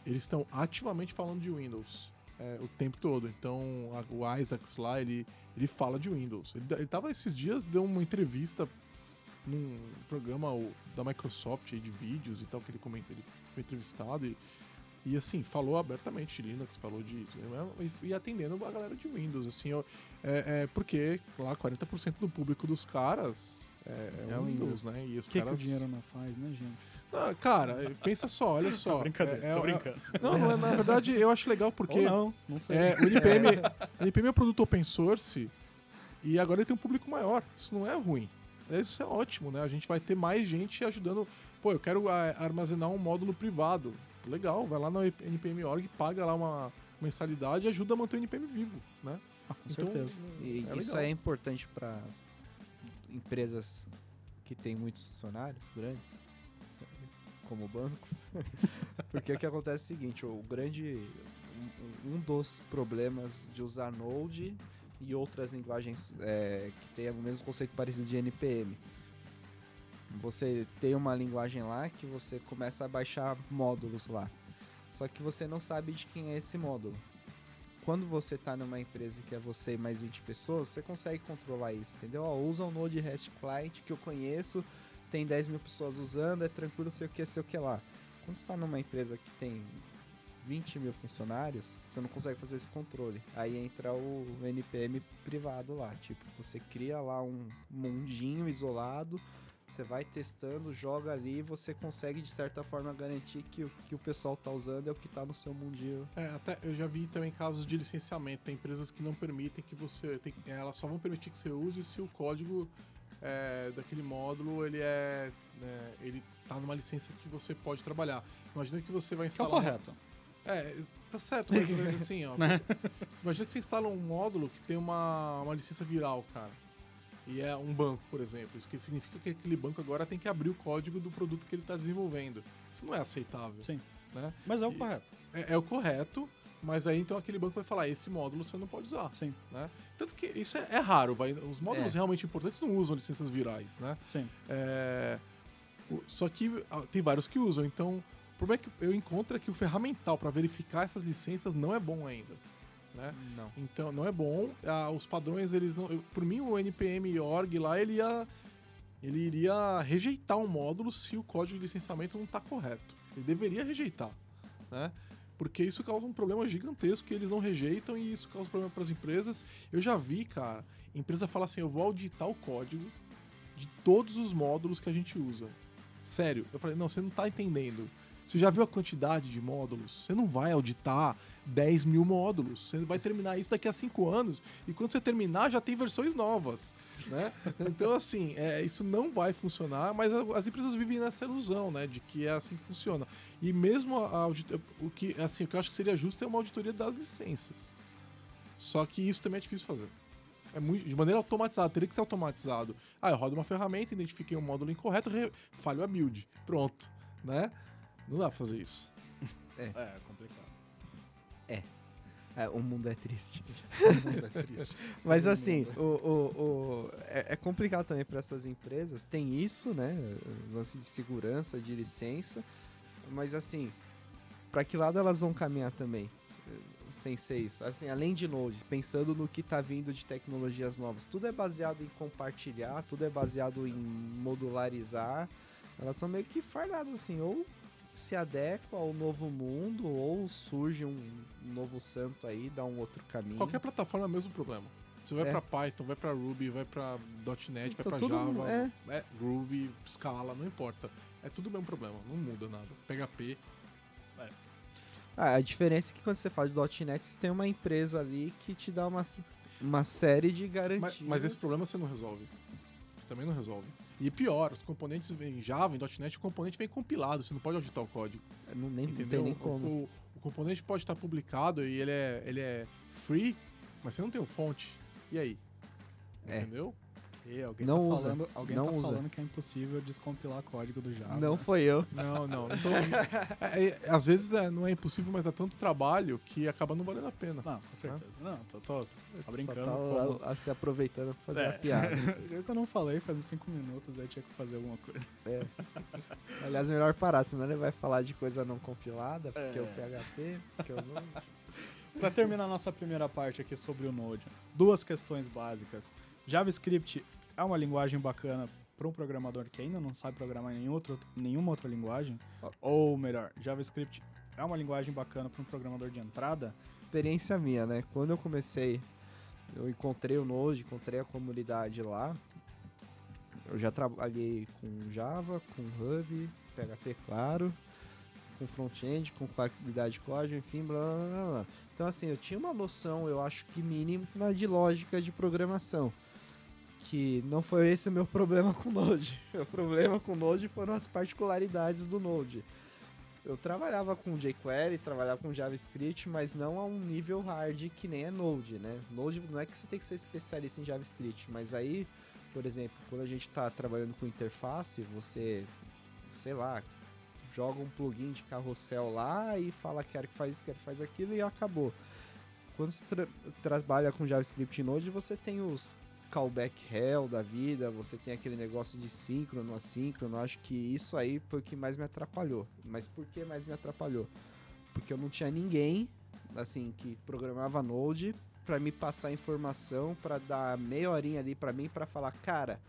Eles estão ativamente falando de Windows é, o tempo todo. Então, a- o Isaacs lá, ele, ele fala de Windows. Ele, ele tava esses dias, deu uma entrevista num programa da Microsoft de vídeos e tal, que ele comenta, ele foi entrevistado e, e assim, falou abertamente de Linux, falou de. E, e atendendo a galera de Windows, assim, ó, é, é porque lá 40% do público dos caras é, é, É o Windows, né? E os que, caras. que o dinheiro não faz, né, gente? Ah, cara, pensa só, olha só. <laughs> brincadeira, é- é- tô brincando. não, não é, na verdade, eu acho legal porque. Ou não, não sei. É, o NPM, <laughs> o NPM é um produto open source e agora ele tem um público maior. Isso não é ruim. Isso é ótimo, né? A gente vai ter mais gente ajudando. Pô, eu quero ah, armazenar um módulo privado. Legal, vai lá na NPM.org, paga lá uma mensalidade e ajuda a manter o NPM vivo, né? Ah, com Então, certeza. E é isso legal. é importante para empresas que tem muitos funcionários grandes, como bancos. <laughs> Porque o que acontece é o seguinte, o grande um, dos problemas de usar Node e outras linguagens é, que tem o mesmo conceito parecido de NPM. Você tem uma linguagem lá que você começa a baixar módulos lá. Só que você não sabe de quem é esse módulo. Quando você está numa empresa que é você e mais 20 pessoas, você consegue controlar isso, entendeu? Ó, usa o Node REST Client que eu conheço, tem 10 mil pessoas usando, é tranquilo, sei o que, sei o que lá. Quando você está numa empresa que tem 20 mil funcionários, você não consegue fazer esse controle. Aí entra o NPM privado lá. Tipo, você cria lá um mundinho isolado você vai testando, joga ali, você consegue de certa forma garantir que o que o pessoal está usando é o que está no seu mundinho. É, até eu já vi também casos de licenciamento. Tem empresas que não permitem que você. Tem, elas só vão permitir que você use se o código é, daquele módulo ele é. Né, ele tá numa licença que você pode trabalhar. Imagina que você vai instalar. Que é o correto. É, tá certo, mas assim, ó. <laughs> Né? imagina que você instala um módulo que tem uma, uma licença viral, cara e é um banco, por exemplo. Isso que significa que aquele banco agora tem que abrir o código do produto que ele está desenvolvendo. Isso não é aceitável. Sim. Né? Mas é o e correto. É, é, o correto, mas aí então aquele banco vai falar: esse módulo você não pode usar. Sim. Né? Tanto que isso é, é raro. Vai, os módulos é. realmente importantes não usam licenças virais. Né? Sim. É, só que ah, tem vários que usam. Então, o problema é que eu encontro é que o ferramental para verificar essas licenças não é bom ainda né? Não. Então não é bom. Ah, os padrões eles não. Eu, por mim o npm org lá ele ia ele iria rejeitar um módulo se o código de licenciamento não está correto. Ele deveria rejeitar, né? Porque isso causa um problema gigantesco que eles não rejeitam e isso causa problema para as empresas. Eu já vi, cara, empresa falar assim: eu vou auditar o código de todos os módulos que a gente usa. Sério, eu falei: não, você não está entendendo. Você já viu a quantidade de módulos? Você não vai auditar 10 mil módulos. Você vai terminar isso daqui a 5 anos. E quando você terminar, já tem versões novas. Né? Então, assim, é, isso não vai funcionar, mas as empresas vivem nessa ilusão, né? De que é assim que funciona. E mesmo a auditoria. O que, assim, o que eu acho que seria justo é uma auditoria das licenças. Só que isso também é difícil fazer. É muito, de maneira automatizada, teria que ser automatizado. Ah, eu rodo uma ferramenta, identifiquei um módulo incorreto, falho a build. Pronto. Né? Não dá pra fazer isso. É, é complicado. É. é. o mundo é triste. o mundo é triste. <laughs> Mas assim, o, o, o é, é, complicado também para essas empresas. Tem isso, né? Lance de segurança, de licença. Mas assim, para que lado elas vão caminhar também? Sem ser isso. Assim, além de Node, pensando no que está vindo de tecnologias novas. Tudo é baseado em compartilhar, tudo é baseado em modularizar. Elas são meio que falhadas, assim, ou se adequa ao novo mundo ou surge um novo santo aí, dá um outro caminho. Qualquer plataforma é o mesmo problema. Você vai é. para Python, vai para Ruby, vai para .NET, então, vai para Java, é. é Groovy, Scala, não importa. É tudo o mesmo problema, não muda nada. PHP, é. Ah, a diferença é que quando você fala de .NET, você tem uma empresa ali que te dá uma, uma série de garantias. Mas, mas esse problema você não resolve. Você também não resolve. E pior, os componentes em Java, em .NET, o componente vem compilado, você não pode auditar o código. É, não, nem, não tem nem como. O, o, componente pode estar publicado e ele é, ele é free, mas você não tem o fonte. E aí? É. Entendeu? E alguém não tá usa. falando, alguém não tá usa. falando que é impossível descompilar código do Java. Não foi eu. Não, não. Então, <laughs> é, é, às vezes é, não é impossível, mas é tanto trabalho que acaba não valendo a pena. Não, com certeza. Não, tô, tô, tô brincando. Só tá a, a, se aproveitando pra fazer É. a piada. <laughs> Eu que eu não falei faz 5 minutos, aí tinha que fazer alguma coisa. É. <laughs> Aliás, melhor parar, senão ele vai falar de coisa não compilada, porque É. o PHP, porque o Node. Pra terminar nossa primeira parte aqui sobre o Node, duas questões básicas. JavaScript é uma linguagem bacana para um programador que ainda não sabe programar em outro, nenhuma outra linguagem? Ou melhor, JavaScript é uma linguagem bacana para um programador de entrada? Experiência minha, né? Quando eu comecei, eu encontrei o Node, encontrei a comunidade lá. Eu já trabalhei com Java, com Hub, PHP, claro, com front-end, com qualidade de código, enfim, blá, blá, blá, blá. Então, assim, eu tinha uma noção, eu acho que mínima, de lógica de programação. Que não foi esse o meu problema com Node. <laughs> O problema com Node foram as particularidades do Node. Eu trabalhava com jQuery, trabalhava com JavaScript, mas não a um nível hard que nem é Node, né? Node não é que você tem que ser especialista em JavaScript, mas aí Por exemplo, quando a gente está trabalhando com interface, você, sei lá, joga um plugin de carrossel lá e fala quero que faz isso, quero que faz aquilo e acabou. Quando você tra trabalha com JavaScript Node, você tem os callback hell da vida, você tem aquele negócio de síncrono, assíncrono. Acho que isso aí foi o que mais me atrapalhou. Mas por que mais me atrapalhou? Porque eu não tinha ninguém, assim, que programava Node para me passar informação, para dar meia horinha ali para mim para falar, cara,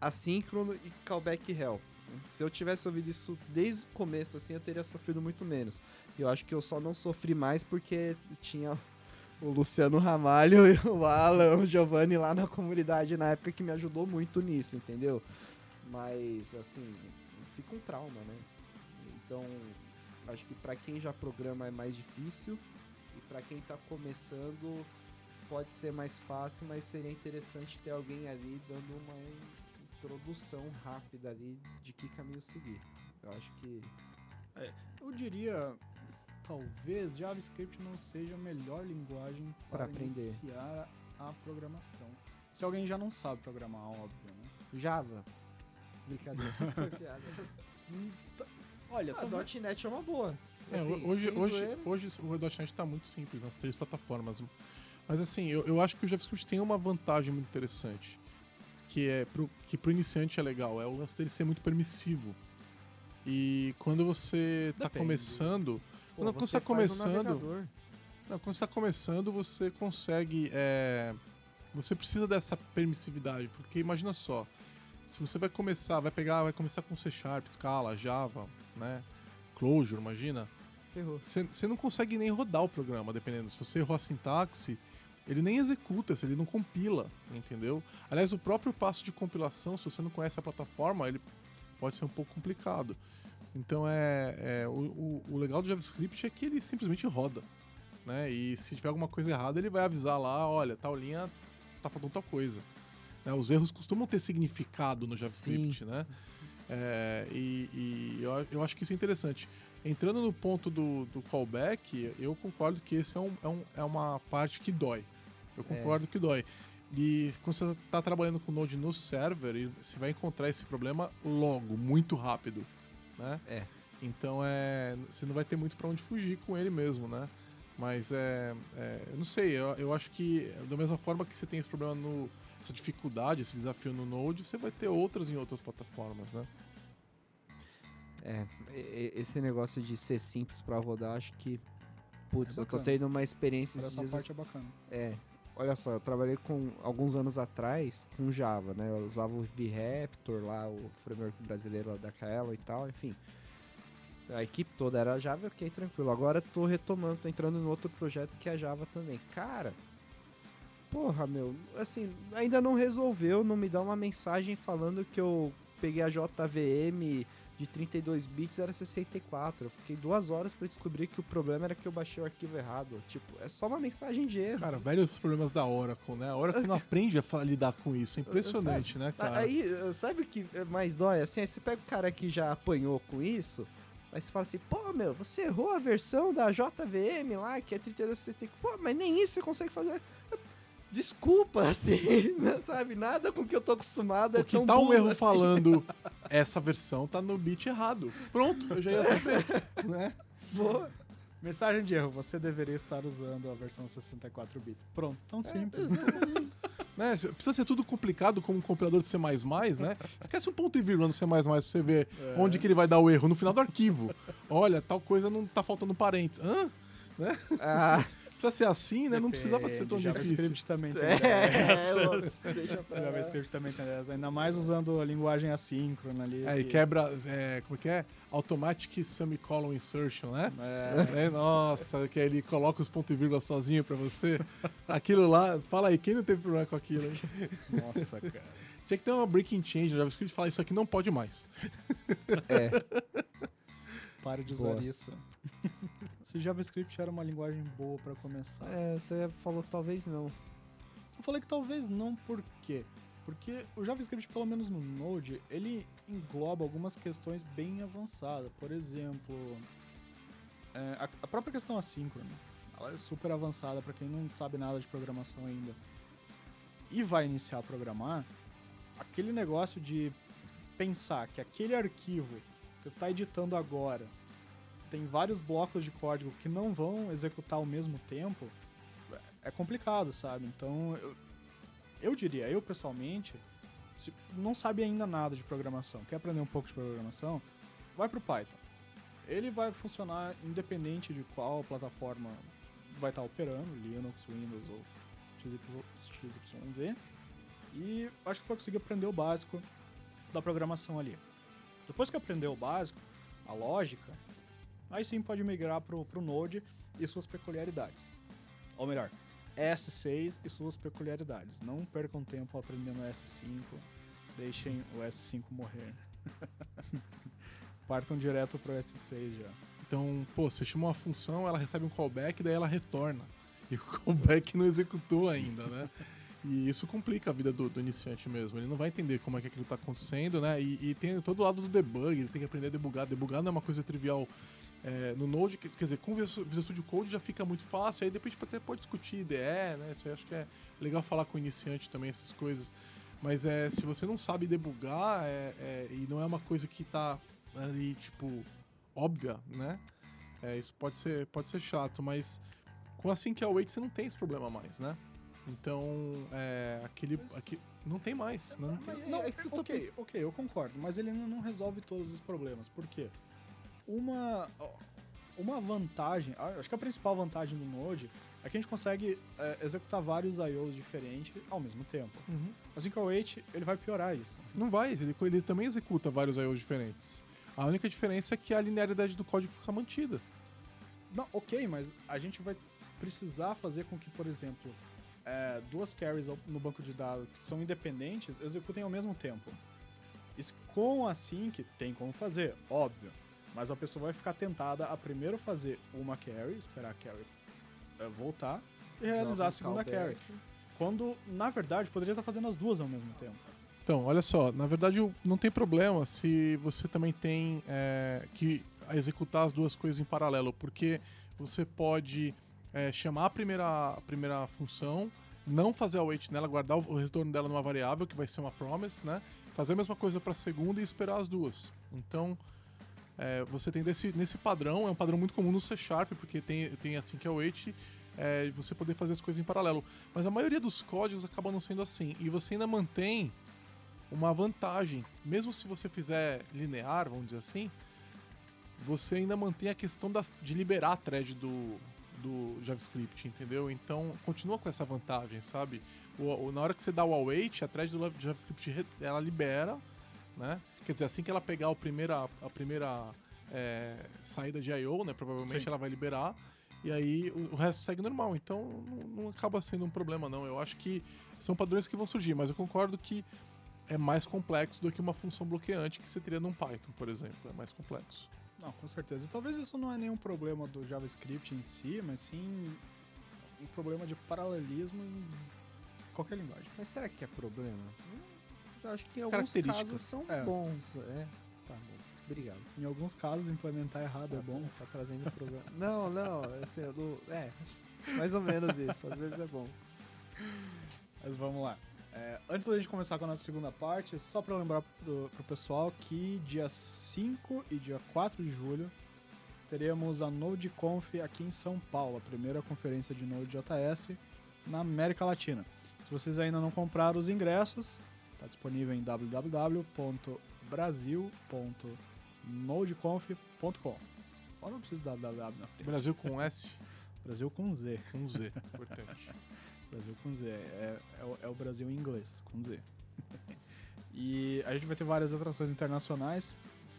assíncrono e callback hell. Se eu tivesse ouvido isso desde o começo, assim, eu teria sofrido muito menos. Eu acho que eu só não sofri mais porque tinha o Luciano Ramalho <laughs> e o Alan, o Giovanni lá na comunidade na época que me ajudou muito nisso, entendeu? Mas, assim, fica um trauma, né? Então, acho que para quem já programa é mais difícil e para quem tá começando pode ser mais fácil, mas seria interessante ter alguém ali dando uma introdução rápida ali de que caminho seguir. Eu acho que. É, eu diria, talvez JavaScript não seja a melhor linguagem para aprender. iniciar a programação. Se alguém já não sabe programar, óbvio, né? Java. Brincadeira. <laughs> Tá, olha, a ah, .NET é uma boa. É, assim, hoje, hoje, hoje o .NET está muito simples nas três plataformas. Mas assim, eu, eu acho que o JavaScript tem uma vantagem muito interessante. Que é pro, que pro iniciante é legal, é o lance dele ser muito permissivo. E quando você está começando, Pô, quando você está começando. Não, quando está começando, você consegue. É, você precisa dessa permissividade, porque imagina só, se você vai começar, vai pegar, vai começar com C Sharp, Scala, Java, né? Clojure, imagina. Você não consegue nem rodar o programa, dependendo. Se você errou a sintaxe, ele nem executa, se ele não compila, entendeu? Aliás, o próprio passo de compilação, se você não conhece a plataforma, ele pode ser um pouco complicado. Então é, é o, o, o, legal do JavaScript é que ele simplesmente roda, né? E se tiver alguma coisa errada, ele vai avisar lá, olha, tal linha tá faltando tal coisa. Né? Os erros costumam ter significado no JavaScript, Sim. né? É, e, e eu, eu, acho que isso é interessante. Entrando no ponto do, do callback, eu concordo que esse é, um, é, um, é uma parte que dói. Eu é. concordo é. que dói. E quando você está trabalhando com Node no server, você vai encontrar esse problema logo, muito rápido né? É. Então é, você não vai ter muito para onde fugir com ele mesmo, né? Mas é, é eu não sei, eu, eu acho que da mesma forma que você tem esse problema no essa dificuldade, esse desafio no Node, você vai ter outras em outras plataformas, né? É, esse negócio de ser simples para rodar, acho que putz, é eu tô tendo uma experiência essa parte é bacana. É, olha só, eu trabalhei com alguns anos atrás com Java, né? Eu usava o VRaptor lá, o framework brasileiro da Kaela e tal, enfim. A equipe toda era Java, ok, tranquilo. Agora tô retomando, tô entrando em outro projeto que é Java também. Cara, porra, meu, assim, ainda não resolveu, não me dá uma mensagem falando que eu peguei a JVM de 32 bits era 64. Eu fiquei duas horas para descobrir que o problema era que eu baixei o arquivo errado. Tipo, é só uma mensagem de erro. Cara, velhos problemas da Oracle, né? A Oracle não <laughs> aprende a lidar com isso. É impressionante, sabe, né, cara? Aí, sabe o que é mais dói? Assim, aí você pega o cara que já apanhou com isso, aí você fala assim, pô, meu, você errou a versão da JVM lá, que é 3264. Pô, mas nem isso você consegue fazer desculpa, <laughs> assim, né, sabe? Nada com o que eu tô acostumado é o que tão tá um erro assim. falando <laughs> essa versão tá no bit errado. Pronto, eu já ia saber, <laughs> né? Boa. Mensagem de erro, você deveria estar usando a versão 64 bits. Pronto, tão é, simples. <laughs> né? Precisa ser tudo complicado como um compilador de C++, né? Esquece um ponto e vírgula no C++ pra você ver é. onde que ele vai dar o erro, no final do arquivo. Olha, tal coisa não tá faltando parênteses. Hã? Né? Ah <laughs> precisa ser assim, né? Não precisava ser tão JavaScript difícil. também tem é, dessas. É, JavaScript também tem dessas. Ainda mais usando a linguagem assíncrona ali. É, e quebra, é, como é que é? Automatic Semicolon Insertion, né? É. é nossa, que ele coloca os pontos e vírgula sozinho pra você. Aquilo lá, fala aí, quem não teve problema com aquilo? Hein? <laughs> Nossa, cara. Tinha que ter uma breaking change no JavaScript e falar isso aqui não pode mais. É. <laughs> Pare de usar Boa. isso. <laughs> Se JavaScript era uma linguagem boa para começar. É, você falou talvez não. Eu falei que talvez não, por quê? Porque o JavaScript, pelo menos no Node, ele engloba algumas questões bem avançadas. Por exemplo, é, a, a, própria questão assíncrona. Ela é super avançada para quem não sabe nada de programação ainda. E vai iniciar a programar. aquele negócio de pensar que aquele arquivo que está editando agora tem vários blocos de código que não vão executar ao mesmo tempo, é complicado, sabe? Então, eu, eu diria, eu pessoalmente, se não sabe ainda nada de programação, quer aprender um pouco de programação, vai pro Python. Ele vai funcionar independente de qual plataforma vai estar operando, Linux, Windows ou XYZ. E acho que tu vai conseguir aprender o básico da programação ali. Depois que aprender o básico, a lógica, aí sim pode migrar pro, pro Node e suas peculiaridades. Ou melhor, S6 e suas peculiaridades. Não percam tempo aprendendo S5, deixem o S5 morrer. <laughs> Partam direto pro S6 já. Então, pô, você chama uma função, ela recebe um callback, daí ela retorna. E o <laughs> callback não executou ainda, né? E isso complica a vida do, do, iniciante mesmo. Ele não vai entender como é que aquilo está acontecendo, né? E, e, tem todo o lado do debug, ele tem que aprender a debugar. Debugar não é uma coisa trivial é, no Node, quer dizer, com o Visual Studio Code já fica muito fácil, aí depois até pode discutir IDE, né? Isso aí acho que é legal falar com o iniciante também, essas coisas. Mas é, se você não sabe debugar é, é, e não é uma coisa que está ali, tipo, óbvia, né? É, isso pode ser, pode ser chato, mas com a Sync Await você não tem esse problema mais, né? Então, é, aquele, mas... aqui, não tem mais. Não, tem. não, é que ok, pensando... ok, eu concordo, mas ele não resolve todos os problemas. Por quê? Uma, uma vantagem, acho que a principal vantagem do Node é que a gente consegue é, executar vários I.O.s diferentes ao mesmo tempo. Uhum. Assim que o Await, ele vai piorar isso. Não vai, ele, ele também executa vários I.O.s diferentes. A única diferença é que a linearidade do código fica mantida. Não, ok, mas a gente vai precisar fazer com que, por exemplo, é, duas carries no banco de dados que são independentes executem ao mesmo tempo. Isso com a sync tem como fazer, óbvio. Mas a pessoa vai ficar tentada a primeiro fazer uma carry, esperar a carry é, voltar e realizar a segunda carry. Quando, na verdade, poderia estar fazendo as duas ao mesmo tempo. Então, olha só, na verdade não tem problema se você também tem é, que executar as duas coisas em paralelo, porque você pode é, chamar a primeira, a primeira função, não fazer a wait nela, guardar o retorno dela numa variável, que vai ser uma promise, né? Fazer a mesma coisa para a segunda e esperar as duas. Então, é, você tem desse, nesse padrão, é um padrão muito comum no C Sharp, porque tem, tem assim que é wait, é, você poder fazer as coisas em paralelo. Mas a maioria dos códigos acaba não sendo assim. E você ainda mantém uma vantagem. Mesmo se você fizer linear, vamos dizer assim, você ainda mantém a questão das, de liberar a thread do, do JavaScript, entendeu? Então, continua com essa vantagem, sabe? O, o, na hora que você dá o await, a thread do JavaScript ela libera, né? Quer dizer, assim que ela pegar a primeira, a primeira é, saída de I.O., né? Provavelmente Sim. ela vai liberar. E aí o, o resto segue normal. Então não, não, acaba sendo um problema, não. Eu acho que são padrões que vão surgir, mas eu concordo que é mais complexo do que uma função bloqueante que você teria num Python, por exemplo. É mais complexo. Não, com certeza. E talvez isso não é nenhum problema do JavaScript em si, mas sim um problema de paralelismo em qualquer linguagem. Mas será que é problema? Eu acho que em alguns casos são é. bons. É, tá bom. Obrigado. Em alguns casos, implementar errado é bom. Tá trazendo problema. não, não. Assim, é, mais ou menos isso. Às vezes é bom. Mas vamos lá. É, antes da gente começar com a nossa segunda parte, só para lembrar pro, pro pessoal que dia 5 e dia 4 de julho teremos a NodeConf aqui em São Paulo, a primeira conferência de Node.js na América Latina. Se vocês ainda não compraram os ingressos, está disponível em www.brasil.nodeconf.com. Ou não precisa de www na frente. Brasil com S? <laughs> Brasil com Z. Com Z, <laughs> importante. Brasil com Z. É, é, o, é o Brasil em inglês, com Z. <laughs> e a gente vai ter várias atrações internacionais.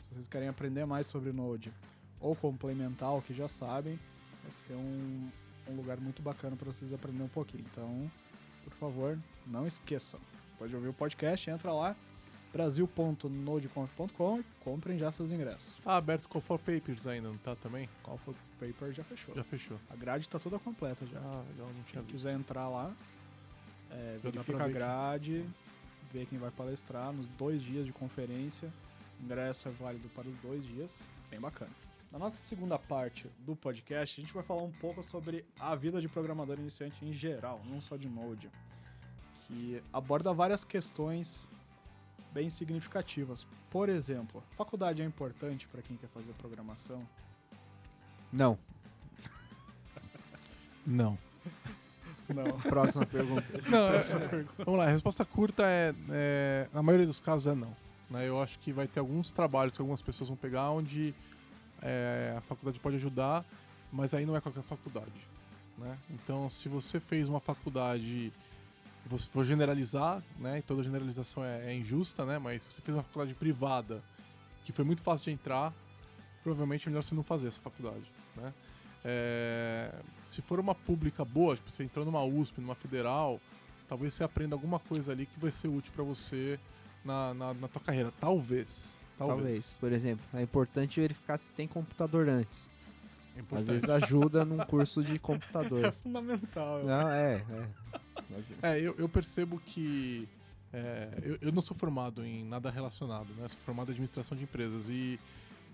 Se vocês querem aprender mais sobre Node ou complementar o que já sabem, vai ser um, um lugar muito bacana para vocês aprender um pouquinho. Então, por favor, não esqueçam. Pode ouvir o podcast, entra lá, brasil.nodeconf.com e comprem já seus ingressos. Ah, aberto Call for Papers ainda, não tá também? Call for Paper já fechou. Já fechou. A grade tá toda completa já. Ah, legal, não tinha Quem quiser entrar lá, é, verifica a grade, que... vê quem vai palestrar nos dois dias de conferência. O ingresso é válido para os dois dias, bem bacana. Na nossa segunda parte do podcast, a gente vai falar um pouco sobre a vida de programador iniciante em geral, não só de Node, que aborda várias questões bem significativas. Por exemplo, faculdade é importante para quem quer fazer programação? Não. <laughs> Não. Não. <laughs> Próxima pergunta. Não, é- é- pergunta. vamos lá, a resposta curta é, é, na maioria dos casos é não. né? Eu acho que vai ter alguns trabalhos que algumas pessoas vão pegar onde é, a faculdade pode ajudar, mas aí não é qualquer faculdade. Né? Então, se você fez uma faculdade, vou, vou generalizar, né? e toda generalização é, é injusta, né? mas se você fez uma faculdade privada que foi muito fácil de entrar, provavelmente é melhor você não fazer essa faculdade. Né? É, se for uma pública boa, tipo, você entrou numa USP, numa federal, talvez você aprenda alguma coisa ali que vai ser útil para você na, na, na tua carreira. Talvez. Talvez. Talvez. Por exemplo, é importante verificar se tem computador antes. É Às vezes ajuda num <laughs> curso de É computador. fundamental. Não, é, é. É, eu, eu percebo que. é, eu, eu não sou formado em nada relacionado, né? Sou formado em administração de empresas. E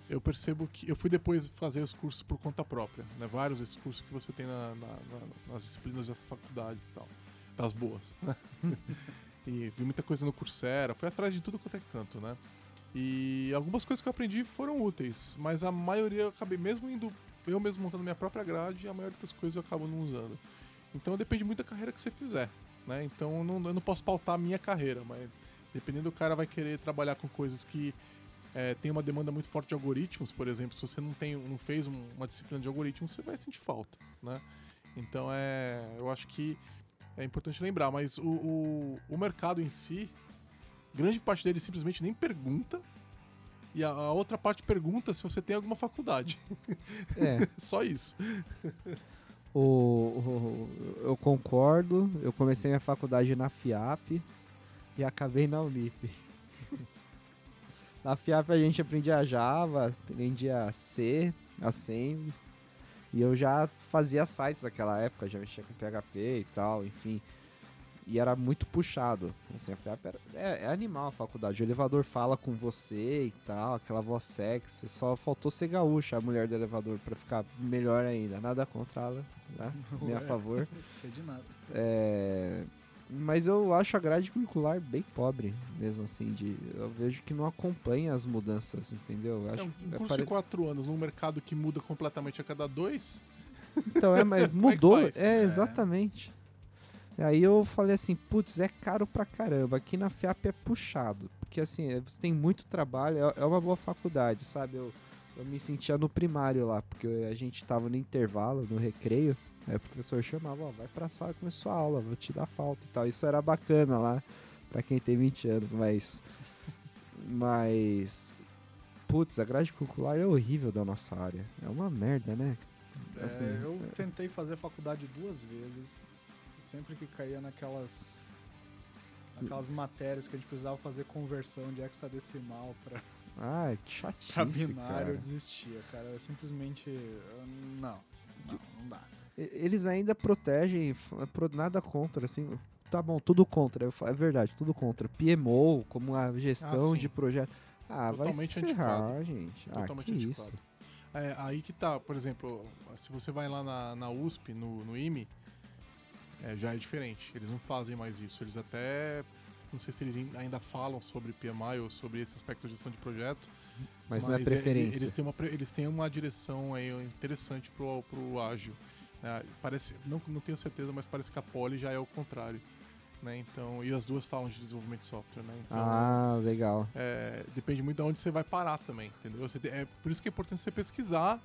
eu percebo que. Eu fui depois fazer os cursos por conta própria, né? Vários desses cursos que você tem na- na- na- nas disciplinas das faculdades e tal. Das boas. né? <laughs> e vi muita coisa no Coursera, fui atrás de tudo quanto é canto, né? E algumas coisas que eu aprendi foram úteis, mas a maioria eu acabei mesmo indo. Eu mesmo montando minha própria grade, a maioria das coisas eu acabo não usando. Então depende muito da carreira que você fizer, né? Então eu não, eu não posso pautar a minha carreira, mas dependendo do cara vai querer trabalhar com coisas que é, tem uma demanda muito forte de algoritmos, por exemplo, se você não tem, não fez um- uma disciplina de algoritmos, você vai sentir falta, né? Então é, eu acho que é importante lembrar, mas o, o, o mercado em si, grande parte dele simplesmente nem pergunta. E a, a outra parte pergunta se você tem alguma faculdade. É, <laughs> Só isso. <laughs> o, o- eu concordo. Eu comecei minha faculdade na FIAP e acabei na Unip. <laughs> na FIAP a gente aprendia Java, aprendia C, Assembly. E eu já fazia sites naquela época, já mexia com PHP e tal, enfim. E era muito puxado. Assim, a FIAP era, é, é animal a faculdade. O elevador fala com você e tal, aquela voz sexy. Só faltou ser gaúcha, a mulher do elevador, pra ficar melhor ainda. Nada contra ela, né? <laughs> Nem a favor. Não <laughs> sei de nada. É, Mas eu acho a grade curricular bem pobre, mesmo assim. De... Eu vejo que não acompanha as mudanças, entendeu? Eu É acho... um, um é curso pare- de quatro anos num mercado que muda completamente a cada dois. Então, é, mas <laughs> é mudou. É, É. exatamente. E aí eu falei assim, putz, é caro pra caramba. Aqui na FIAP é puxado. Porque assim, é, você tem muito trabalho, é, é uma boa faculdade, sabe? Eu, eu me sentia no primário lá, porque a gente tava no intervalo, no recreio. Aí o professor chamava, ó, vai pra sala, começou a aula, vou te dar falta e tal. Isso era bacana lá, pra quem tem 20 anos, mas. <laughs> Mas. Putz, a grade curricular é horrível da nossa área. É uma merda, né? É, Assim, eu é. tentei fazer faculdade duas vezes. Sempre que caía naquelas. Naquelas matérias que a gente precisava fazer conversão de hexadecimal pra, Ah, que pra chatice, binário, cara. eu desistia, cara. Eu simplesmente. Não, não, não dá. Eles ainda protegem, nada contra, assim. Tá bom, tudo contra, é verdade, tudo contra. PMO, como a gestão Ah, de projeto. Ah, vai se Totalmente ferrar, antiquado. gente. Totalmente ah, que antiquado. isso. É, aí que tá, por exemplo, se você vai lá na, na USP, no, no IME, é, já é diferente. Eles não fazem mais isso. Eles até. Não sei se eles in- ainda falam sobre PMI ou sobre esse aspecto de gestão de projeto. Mas, não é preferência. Eles têm uma, eles têm uma direção aí interessante pro, pro ágil. né? parece, não, não tenho certeza, mas parece que a Poly já é o contrário. Né? Então, e as duas falam de desenvolvimento de software. Né? Então, Ah, legal. é, depende muito de onde você vai parar também, entendeu? Você é por isso que é importante você pesquisar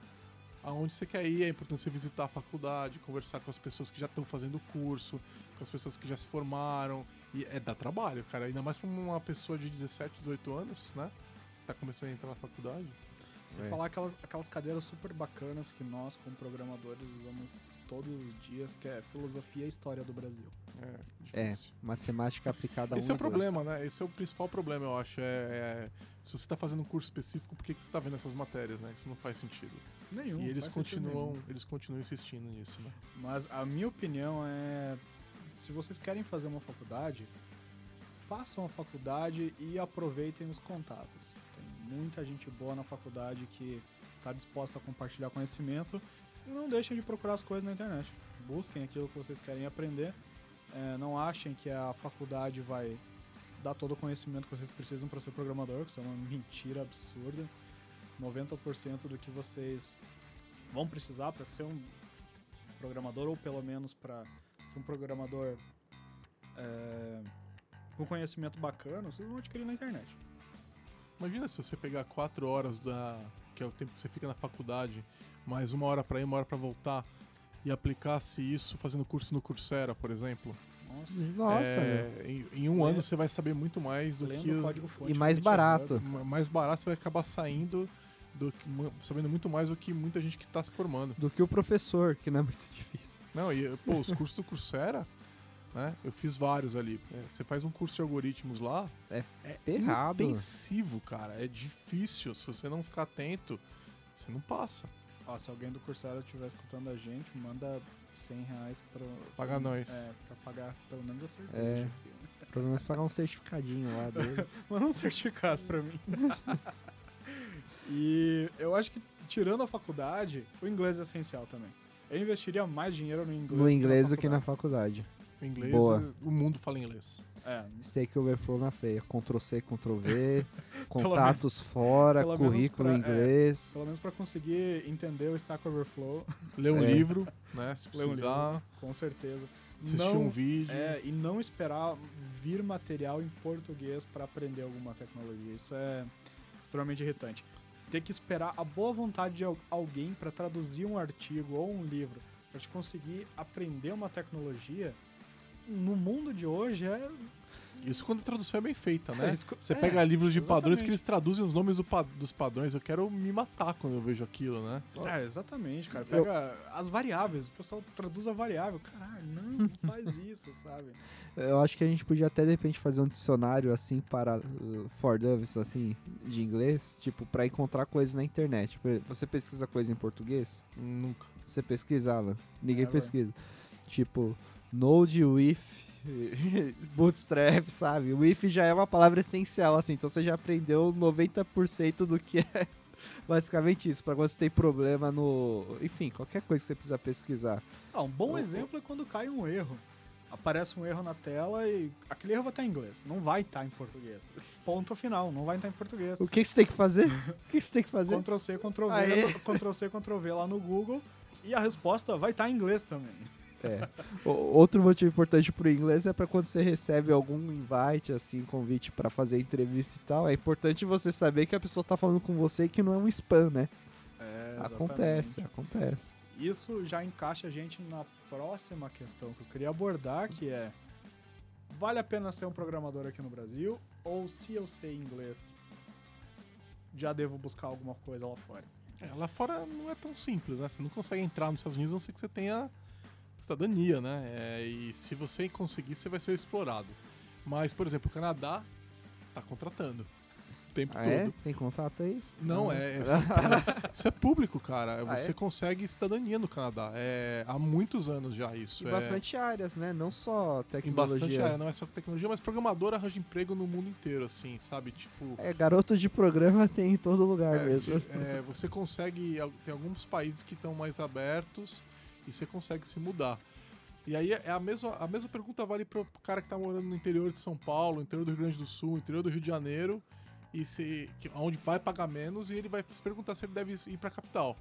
aonde você quer ir, é importante você visitar a faculdade, conversar com as pessoas que já estão fazendo o curso, com as pessoas que já se formaram. E é dar trabalho, cara. Ainda mais pra uma pessoa de 17, 18 anos, né? Tá começando a entrar na faculdade. Sem É. falar aquelas, aquelas cadeiras super bacanas que nós, como programadores, usamos todos os dias, que é filosofia e história do Brasil. É, É, difícil. matemática aplicada a Esse é o duas. problema, né? Esse é o principal problema, eu acho. É, é- se você tá fazendo um curso específico, por que, que você tá vendo essas matérias, né? Isso não faz sentido. Nenhum. e eles faz sentido continuam, eles continuam insistindo nisso, né? Mas a minha opinião é: se vocês querem fazer uma faculdade, façam a faculdade e aproveitem os contatos. Tem muita gente boa na faculdade que está disposta a compartilhar conhecimento não deixem de procurar as coisas na internet. Busquem aquilo que vocês querem aprender. É, não achem que a faculdade vai dar todo o conhecimento que vocês precisam para ser programador, que isso é uma mentira absurda. 90% do que vocês vão precisar para ser um programador, ou pelo menos para ser um programador é, com conhecimento bacana, vocês vão adquirir na internet. Imagina se você pegar quatro horas da. Que é o tempo que você fica na faculdade, mais uma hora pra ir, uma hora pra voltar, e aplicasse isso fazendo curso no Coursera, por exemplo. Nossa, Nossa, É, em, em um Lê- ano você vai saber muito mais do lendo que. o o- código fonte. E mais GitHub. barato. ma- mais barato você vai acabar saindo do que, sabendo muito mais do que muita gente que tá se formando. Do que o professor, que não é muito <laughs> difícil. Não, e pô, os cursos do Coursera, né? Eu fiz vários ali. É, você faz um curso de algoritmos lá, É é ferrado. intensivo, cara. É difícil. Se você não ficar atento, você não passa. Ó, se alguém do Coursera estiver escutando a gente, manda 100 reais pra... Paga nós. É, pra pagar pelo menos a cerveja. É. aqui. Pelo menos pagar um certificadinho lá deles. <laughs> Manda um certificado pra mim. <laughs> e eu acho que, tirando a faculdade, o inglês é essencial também. Eu investiria mais dinheiro no inglês, no inglês do que na faculdade. Inglês, Boa. o mundo fala inglês. É, Stake Overflow na feia. Ctrl C, Ctrl V, <laughs> contatos fora, menos currículo pra- em é. inglês. pelo menos pra conseguir entender o Stack Overflow, <laughs> Ler um É. livro, né? Se Ler um precisar. com certeza. Assistir Não- um vídeo. É, e não esperar vir material em português pra aprender alguma tecnologia. Isso é extremamente irritante. Ter que esperar a boa vontade de al- alguém pra traduzir um artigo ou um livro pra te conseguir aprender uma tecnologia no mundo de hoje é. Isso quando a tradução é bem feita, né? é esco- Você é, pega livros de padrões exatamente. que eles traduzem os nomes do pa- dos padrões. Eu quero me matar quando eu vejo aquilo, né? É, exatamente, cara. Pega as variáveis, o pessoal traduz a variável. Caralho, não, não faz <laughs> isso, sabe? Eu acho que a gente podia até de repente fazer um dicionário assim para uh, for dummies, assim, de inglês, tipo, pra encontrar coisas na internet. Tipo, Você pesquisa coisa em português? Nunca. Você pesquisa, Alan? Ninguém É, pesquisa. Tipo, Node with <laughs> Bootstrap, sabe? O if já é uma palavra essencial, assim, então você já aprendeu 90% do que é <laughs> basicamente isso. Pra quando você tem problema no. Enfim, qualquer coisa que você precisa pesquisar. Ah, um bom exemplo é quando cai um erro. Aparece um erro na tela e aquele erro vai estar em inglês. Não vai estar em português. Ponto final, não vai estar em português. O que, você tem que fazer? O que, você tem que fazer? Ctrl C, Ctrl V. Ctrl C, Ctrl V lá no Google e a resposta vai estar em inglês também. É. O- Outro motivo importante pro inglês é pra quando você recebe algum invite, assim, convite pra fazer entrevista e tal. É importante você saber que a pessoa tá falando com você e que não é um spam, né? É, Acontece, acontece. Isso já encaixa a gente na próxima questão que eu queria abordar, que é vale a pena ser um programador aqui no Brasil ou se eu sei inglês já devo buscar alguma coisa lá fora? É, lá fora não é tão simples, né? Você não consegue entrar nos Estados Unidos a não ser que você tenha cidadania, né? É, e se você conseguir, você vai ser explorado. Mas, por exemplo, o Canadá tá contratando o tempo Ah, todo. é? Tem contato aí? Não, é, <laughs> é- isso é público, cara. Ah, Você é? consegue cidadania no Canadá. É, há muitos anos já isso. Em é, bastante áreas, né? Não só em tecnologia. bastante área, não é só tecnologia, mas programador arranja emprego no mundo inteiro, assim, sabe? Tipo. É, garoto de programa <laughs> tem em todo lugar É, mesmo. se- é, você consegue. Tem alguns países que estão mais abertos e você consegue se mudar. E aí é a mesma, a mesma pergunta vale pro cara que tá morando no interior de São Paulo, interior do Rio Grande do Sul, interior do Rio de Janeiro, e se, que, onde vai pagar menos, e ele vai se perguntar se ele deve ir pra capital.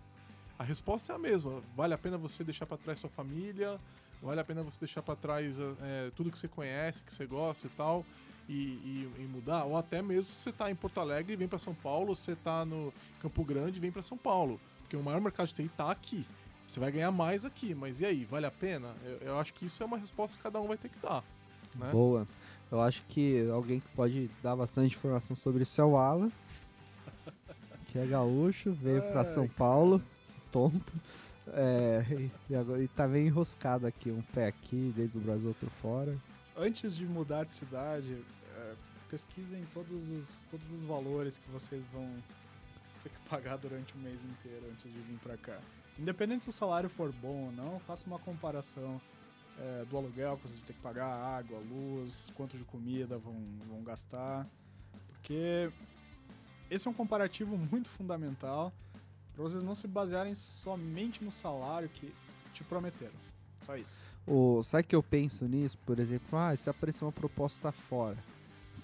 A resposta é a mesma. Vale a pena você deixar pra trás sua família, vale a pena você deixar pra trás é, tudo que você conhece, que você gosta e tal, e, e- e mudar, ou até mesmo se você tá em Porto Alegre e vem pra São Paulo, se você tá no Campo Grande e vem pra São Paulo. Porque o maior mercado de TI tá aqui. Você vai ganhar mais aqui, mas e aí, vale a pena? Eu, eu acho que isso é uma resposta que cada um vai ter que dar. Né? Boa. Eu acho que alguém que pode dar bastante informação sobre isso é o Alan. <laughs> Que é gaúcho, veio pra Ai, São Paulo, tonto. É, e, e agora, e tá meio enroscado aqui, um pé aqui, dentro do Brasil, outro fora. Antes de mudar de cidade, é, pesquisem todos os, todos os valores que vocês vão ter que pagar durante o mês inteiro antes de vir pra cá. Independente se o salário for bom ou não, faça uma comparação é, do aluguel que vocês vão ter que pagar, água, luz, quanto de comida vão, vão gastar. Porque esse é um comparativo muito fundamental para vocês não se basearem somente no salário que te prometeram. Só isso. O, sabe que eu penso nisso? Por exemplo, ah, se aparecer uma proposta fora,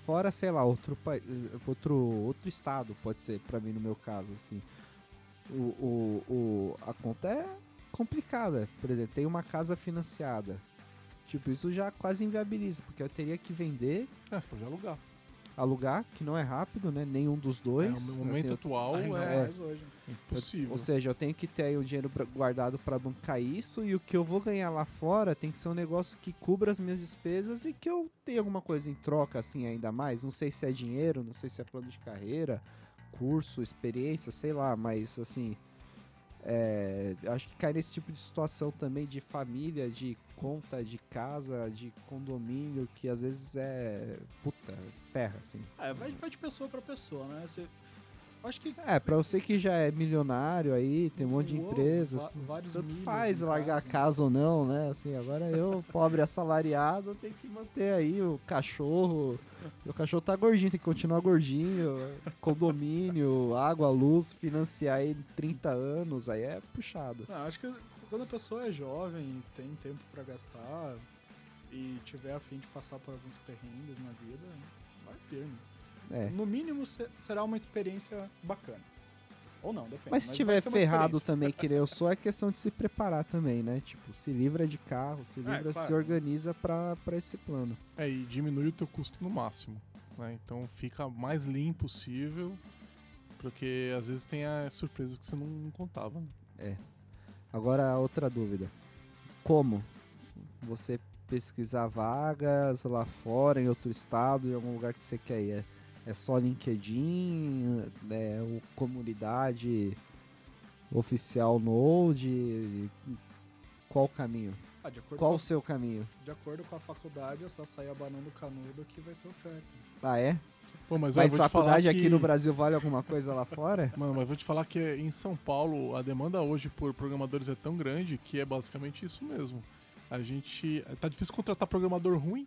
fora, sei lá, outro, eh, outro, outro estado, pode ser, pra mim, no meu caso, assim. O, o, o- a conta é complicada. Por exemplo, tem uma casa financiada. Tipo, isso já quase inviabiliza, porque eu teria que vender, É, você pode alugar. alugar, que não é rápido, né? Nenhum dos É, dois. no momento assim, atual Ainda é, mais hoje. impossível. Ou seja, eu tenho que ter aí o dinheiro pra- guardado para bancar isso e o que eu vou ganhar lá fora tem que ser um negócio que cubra as minhas despesas e que eu tenha alguma coisa em troca assim ainda mais. Não sei se é dinheiro, não sei se é plano de carreira, curso, experiência, sei lá, mas assim, é, acho que cai nesse tipo de situação também de família, de conta, de casa, de condomínio, que às vezes é puta, ferra assim. É, vai, de pessoa pra pessoa, né? Você, acho que É, pra você que já é milionário aí, tem um monte de empresas, tanto faz largar a casa. ou não, né? Assim, agora eu, pobre assalariado, tenho que manter aí o cachorro. Meu cachorro tá gordinho, tem que continuar gordinho. Condomínio, água, luz, financiar aí 30 anos, aí é puxado. Não, acho que quando a pessoa é jovem, tem tempo pra gastar e tiver a fim de passar por alguns perrengues na vida, vai firme. É. No mínimo se- será uma experiência bacana. Ou não, depende. Mas se tiver ferrado também, que nem eu <laughs> sou, é questão de se preparar também, né? Tipo, se livra de carro, se livra, É, claro. se organiza pra, pra esse plano. É, e diminui o teu custo no máximo. Né? Então fica mais lean possível, porque às vezes tem as surpresas que você não contava. né? Agora, outra dúvida. Como você pesquisar vagas lá fora, em outro estado, em algum lugar que você quer ir? É, é só LinkedIn? É o comunidade oficial Node? Qual o caminho? Ah, de, acordo Qual com o seu caminho? a, de acordo com a faculdade, é só sair abanando o canudo que vai ter oferta. Ah, é? Pô, mas, Mas vou te falar faculdade que... aqui no Brasil vale alguma coisa lá fora? <laughs> Mano, mas vou te falar que em São Paulo a demanda hoje por programadores é tão grande que é basicamente isso mesmo. A gente. Tá difícil contratar programador ruim.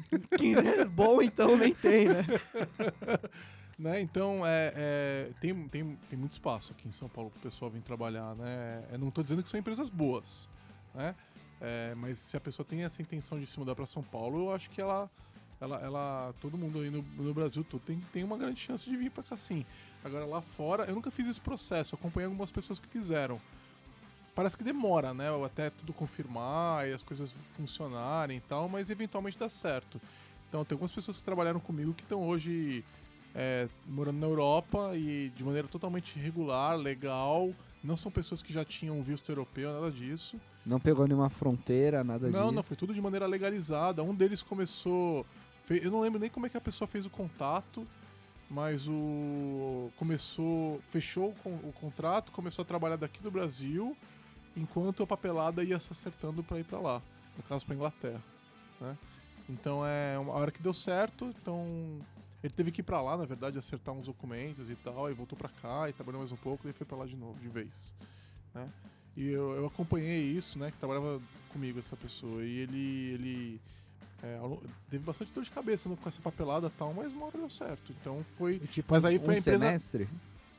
<laughs> Bom, então nem tem, né? <laughs> Né? Então, é, é, tem, tem, tem muito espaço aqui em São Paulo pro pessoal vir trabalhar, né? Eu não tô dizendo que são empresas boas, né? É, mas se a pessoa tem essa intenção de se mudar para São Paulo, eu acho que ela, ela, ela todo mundo aí no, no Brasil todo tem, tem uma grande chance de vir para cá sim. Agora lá fora, eu nunca fiz esse processo, acompanhei algumas pessoas que fizeram. Parece que demora, né? Até tudo confirmar e as coisas funcionarem e tal, mas eventualmente dá certo. Então, tem algumas pessoas que trabalharam comigo que estão hoje é, morando na Europa e de maneira totalmente regular, legal. Não são pessoas que já tinham visto europeu, nada disso. Não pegou nenhuma fronteira, nada Não, disso. não, foi tudo de maneira legalizada. Um deles começou. Eu não lembro nem como é que a pessoa fez o contato, mas o. Começou. Fechou o, o contrato, começou a trabalhar daqui do Brasil, enquanto a papelada ia se acertando para ir para lá. No caso, para Inglaterra. Né? Então é uma hora que deu certo, então. Ele teve que ir pra lá, na verdade, acertar uns documentos e tal, e voltou pra cá e trabalhou mais um pouco, e foi pra lá de novo, de vez. Né? E eu, eu acompanhei isso, né? Que trabalhava comigo essa pessoa. E ele. ele é, teve bastante dor de cabeça né, com essa papelada e tal, mas uma hora deu certo. Então foi. Tipo, Mas um- aí foi um empresa- semestre?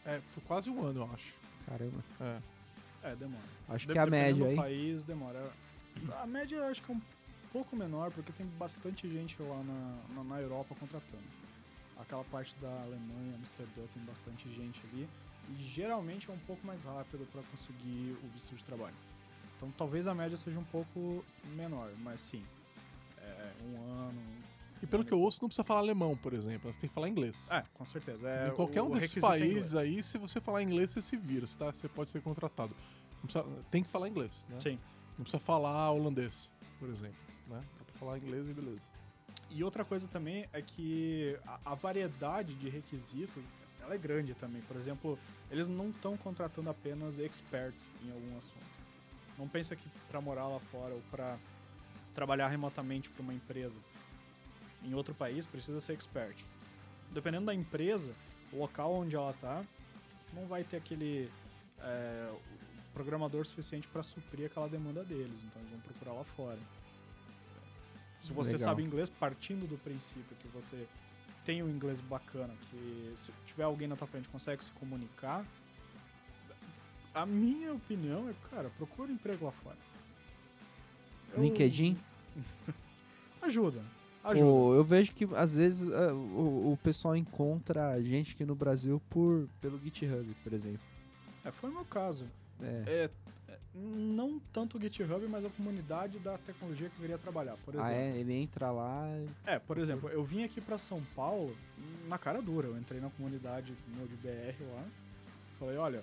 É, foi quase um ano, eu acho. Caramba. É. É, demora. Acho De- que é a média aí. país demora. A média eu acho que é um pouco menor, porque tem bastante gente lá na, na, na Europa contratando. Aquela parte da Alemanha, Amsterdã, tem bastante gente ali. E geralmente é um pouco mais rápido para conseguir o visto de trabalho. Então talvez a média seja um pouco menor, mas sim. É um ano. E pelo que eu ouço, não precisa falar alemão, por exemplo. Você tem que falar inglês. É, com certeza. É, em qualquer o- um desses é países inglês. aí, se você falar inglês, você se vira. Você, tá, você pode ser contratado. Precisa- tem que falar inglês, né? Sim. Não precisa falar holandês, por exemplo. Né? Dá pra falar inglês e beleza. E outra coisa também é que a, a variedade de requisitos ela é grande também. Por exemplo, eles não estão contratando apenas experts em algum assunto. Não pensa que para morar lá fora ou para trabalhar remotamente para uma empresa em outro país precisa ser expert. Dependendo da empresa, o local onde ela está, não vai ter aquele é, programador suficiente para suprir aquela demanda deles. Então eles vão procurar lá fora. Se você Legal. sabe inglês, partindo do princípio que você tem um inglês bacana, que se tiver alguém na tua frente consegue se comunicar, a minha opinião é, cara, procura emprego lá fora. Eu- LinkedIn? <laughs> Ajuda. Ajuda. O- eu vejo que às vezes ah, o, o pessoal encontra gente aqui no Brasil por pelo GitHub, por exemplo. É, foi o meu caso. É. É, é, não tanto o GitHub, mas a comunidade da tecnologia que eu queria trabalhar. Por exemplo, Ah, é? Ele entra lá. É, por exemplo, eu vim aqui pra São Paulo na cara dura. Eu entrei na comunidade Node BR lá. Falei, olha,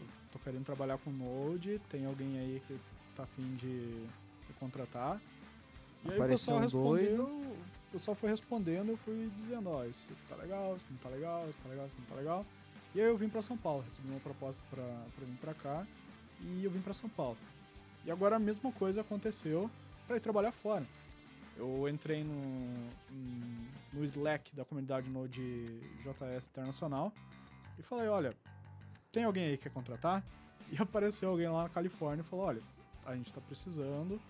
eu tô querendo trabalhar com Node, tem alguém aí que tá afim de me contratar. E aí o Apareceu pessoal um respondeu, o pessoal foi respondendo, eu fui dizendo, ó, isso tá legal, isso não tá legal, isso tá legal, isso não tá legal. E aí eu vim pra São Paulo, recebi uma proposta pra, pra vir pra cá e eu vim pra São Paulo. E agora a mesma coisa aconteceu pra ir trabalhar fora. Eu entrei no, no Slack da comunidade Node JS Internacional e falei, olha, tem alguém aí que quer contratar? E <laughs> apareceu alguém lá na Califórnia e falou, olha, a gente tá precisando,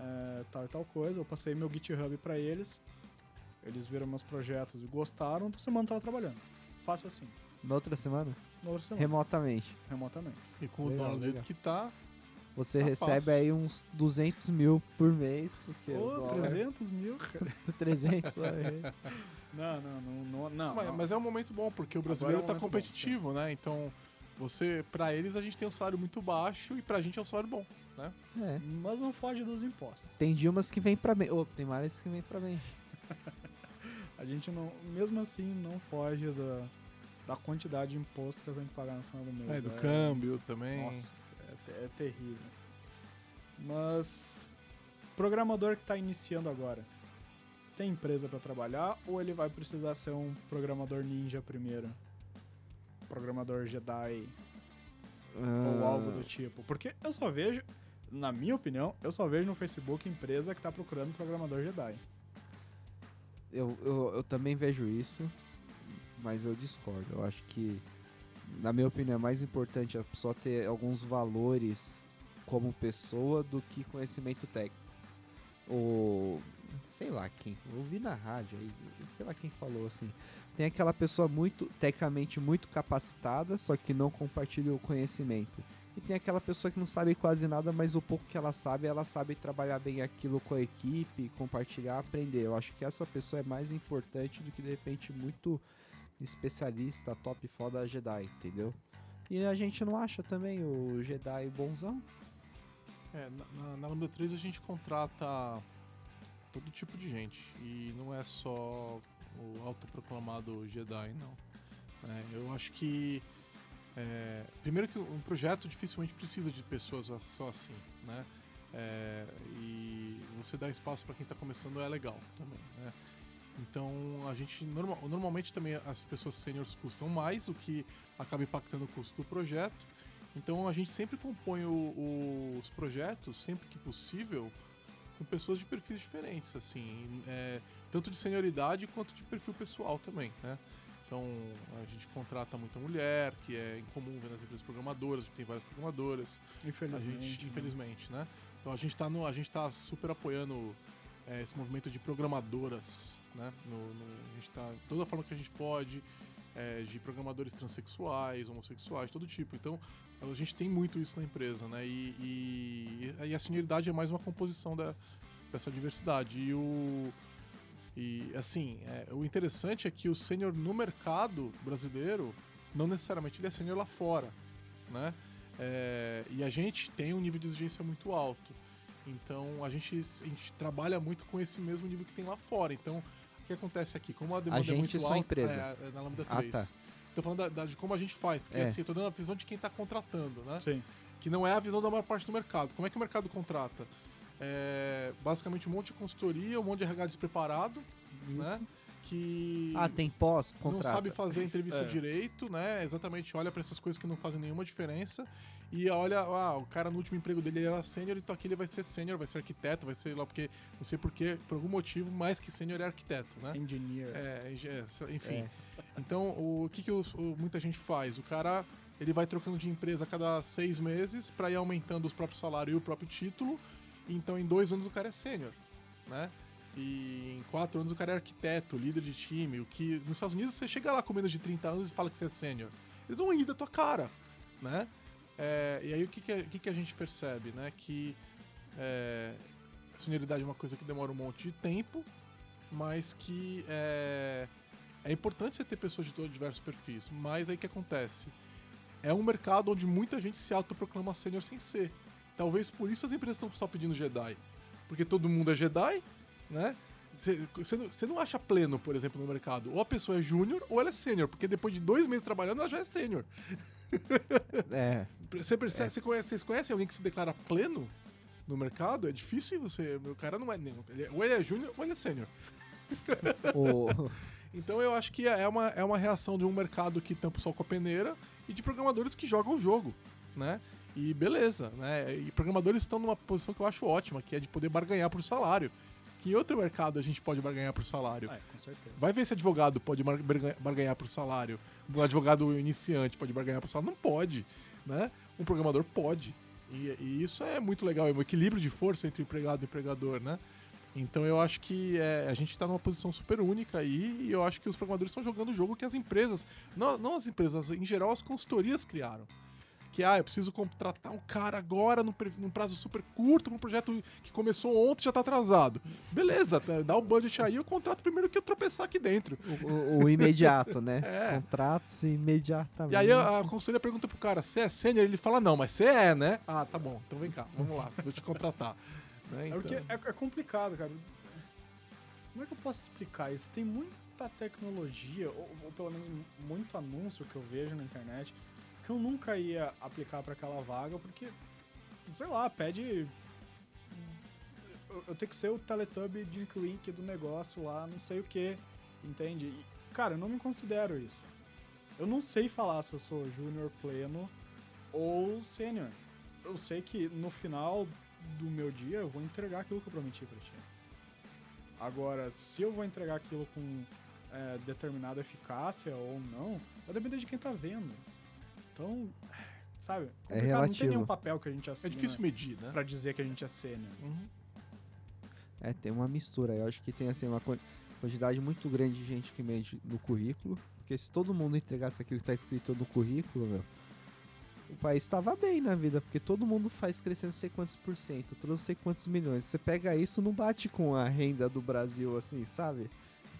é, tal e tal coisa. Eu passei meu GitHub pra eles, eles viram meus projetos e gostaram, então semana tava trabalhando. Fácil assim. Na outra semana? Na outra semana, Remotamente. remotamente. E com o Legal, dólar do jeito que tá, Você Tá recebe fácil. aí uns 200 mil por mês. Porque o Ô, dólar- 300 mil, cara. 300 aí. Não, não, não, não, não. mas, não. mas é um momento bom, porque o Agora brasileiro é um tá momento bom, competitivo, né? Então, você, para eles a gente tem um salário muito baixo e pra gente é um salário bom, né? É. Mas não foge dos impostos. Tem Dilmas que vem pra bem. Ô, tem mares que vem pra bem. <laughs> A gente não, mesmo assim, não foge da, da quantidade de imposto que eu tenho que pagar no final do mês. É, do câmbio também. Nossa, é, é terrível. Mas, programador que está iniciando agora, tem empresa para trabalhar ou ele vai precisar ser um programador ninja primeiro? Programador Jedi ou Ah, algo do tipo? Porque eu só vejo, na minha opinião, eu só vejo no Facebook empresa que tá procurando programador Jedi. Eu, eu, eu também vejo isso, mas eu discordo. Eu acho que, na minha opinião, é mais importante a pessoa ter alguns valores como pessoa do que conhecimento técnico. Ou sei lá quem, ouvi na rádio aí, sei lá quem falou assim. Tem aquela pessoa muito tecnicamente muito capacitada, só que não compartilha o conhecimento. E tem aquela pessoa que não sabe quase nada, mas o pouco que ela sabe, ela sabe trabalhar bem aquilo com a equipe, compartilhar, aprender. Eu acho que essa pessoa é mais importante do que de repente muito especialista, top foda Jedi, entendeu? E a gente não acha também o Jedi bonzão? É, na, na, Lambda 3 a gente contrata todo tipo de gente. E não é só o autoproclamado Jedi, não. É, eu acho que. é, primeiro que um projeto dificilmente precisa de pessoas só assim, né? É, e você dar espaço para quem está começando é legal também, né? Então a gente norma- normalmente também as pessoas seniors custam mais, o que acaba impactando o custo do projeto. Então a gente sempre compõe o- o- os projetos, sempre que possível, com pessoas de perfis diferentes, assim, é, tanto de senioridade quanto de perfil pessoal também, né? Então a gente contrata muita mulher, que é incomum ver nas empresas programadoras, a gente tem várias programadoras, a Infelizmente. gente, né? infelizmente, né? Então a gente tá no, a gente tá super apoiando é, esse movimento de programadoras, né? No, no- a gente tá toda a forma que a gente pode é, de programadores transexuais, homossexuais, todo tipo. Então a gente tem muito isso na empresa, né? E, e, e a senioridade é mais uma composição da, dessa diversidade. E o e assim, é, o interessante é que o sênior no mercado brasileiro não necessariamente ele é sênior lá fora, né? É, e a gente tem um nível de exigência muito alto. Então a gente, a gente trabalha muito com esse mesmo nível que tem lá fora. Então o que acontece aqui? Como a demanda gente é muito sua alta, empresa. É, é na Lambda Ah, 3. tá. Tô falando da, da- de como a gente faz, porque É. assim, eu tô dando a visão de quem tá contratando, né? Sim. que não é a visão da maior parte do mercado. Como é que o mercado contrata? É, basicamente um monte de consultoria, um monte de RH despreparado, né? Que Ah, tem pós, não contrato. sabe fazer a entrevista <laughs> É. direito, né? Exatamente, olha pra essas coisas que não fazem nenhuma diferença e olha, ah, o cara no último emprego dele era sênior, então aqui ele vai ser sênior, vai ser arquiteto, vai ser lá porque não sei porquê, por algum motivo, mais que sênior é arquiteto, né? Engineer. É, é, enfim. É. Então, o que, que os- o- muita gente faz? O cara ele vai trocando de empresa a cada seis meses para ir aumentando os próprios salários e o próprio título. Então, em dois anos o cara é sênior, né? E em quatro anos o cara é arquiteto, líder de time. O que nos Estados Unidos você chega lá com menos de 30 anos e fala que você é sênior. Eles vão rir da tua cara, né? É, e aí o que, que, a- o que, que a gente percebe, né? Que é, a senioridade é uma coisa que demora um monte de tempo, mas que é, é importante você ter pessoas de todos diversos perfis. Mas aí o que acontece? É um mercado onde muita gente se autoproclama sênior sem ser. Talvez por isso as empresas estão só pedindo Jedi. Porque todo mundo é Jedi, né? Você não acha pleno, por exemplo, no mercado. Ou a pessoa é júnior ou ela é sênior, porque depois de dois meses trabalhando, ela já é sênior. <laughs> É. Você percebe, é. Você conhece, vocês conhecem alguém que se declara pleno no mercado? É difícil você. O cara não é. Ou ele é júnior ou ele é sênior. <laughs> Oh. <laughs> então eu acho que é uma, é uma reação de um mercado que tampa o sol com a peneira e de programadores que jogam o jogo, né? E beleza, né? E programadores estão numa posição que eu acho ótima, que é de poder barganhar por salário. Que em outro mercado a gente pode barganhar por salário. É, com certeza. Vai ver se advogado pode barganhar por salário. Um advogado iniciante pode barganhar por salário. Não pode, né? Um programador pode. E, e isso é muito legal, é um equilíbrio de força entre empregado e empregador, né? Então eu acho que é, a gente está numa posição super única aí e eu acho que os programadores estão jogando o jogo que as empresas, não, não as empresas, em geral as consultorias criaram que ah, eu preciso contratar um cara agora num, num prazo super curto, um projeto que começou ontem já tá atrasado. Beleza, tá, dá o budget aí, eu contrato primeiro que eu tropeçar aqui dentro. O, o, o imediato, né? <laughs> É. Contratos imediatamente. E aí a, a consultoria pergunta pro cara, você é sênior? Ele fala, não, mas você é, né? Ah, tá bom, então vem cá, vamos lá, vou te contratar. né? então... É porque é, é complicado, cara. Como é que eu posso explicar isso? Tem muita tecnologia, ou, ou pelo menos muito anúncio que eu vejo na internet, eu nunca ia aplicar para aquela vaga, porque, sei lá, pede. Eu, tenho que ser o Teletubby de Wink do negócio lá, não sei o que, entende? E, cara, eu não me considero isso. Eu não sei falar se eu sou júnior pleno ou sênior. Eu sei que no final do meu dia eu vou entregar aquilo que eu prometi pra ti. Agora, se eu vou entregar aquilo com é, determinada eficácia ou não, vai depender de quem tá vendo. Então, sabe? É relativo. Não tem nenhum papel que a gente assina. É difícil medir, né? Pra dizer que a gente é sênior. Uhum. É, tem uma mistura. Eu acho que tem assim uma quantidade muito grande de gente que mede no currículo. Porque se todo mundo entregasse aquilo que está escrito no currículo, meu, o país estava bem na vida, porque todo mundo faz crescendo não sei quantos por cento, trouxe sei quantos milhões. Você pega isso, não bate com a renda do Brasil, assim, sabe?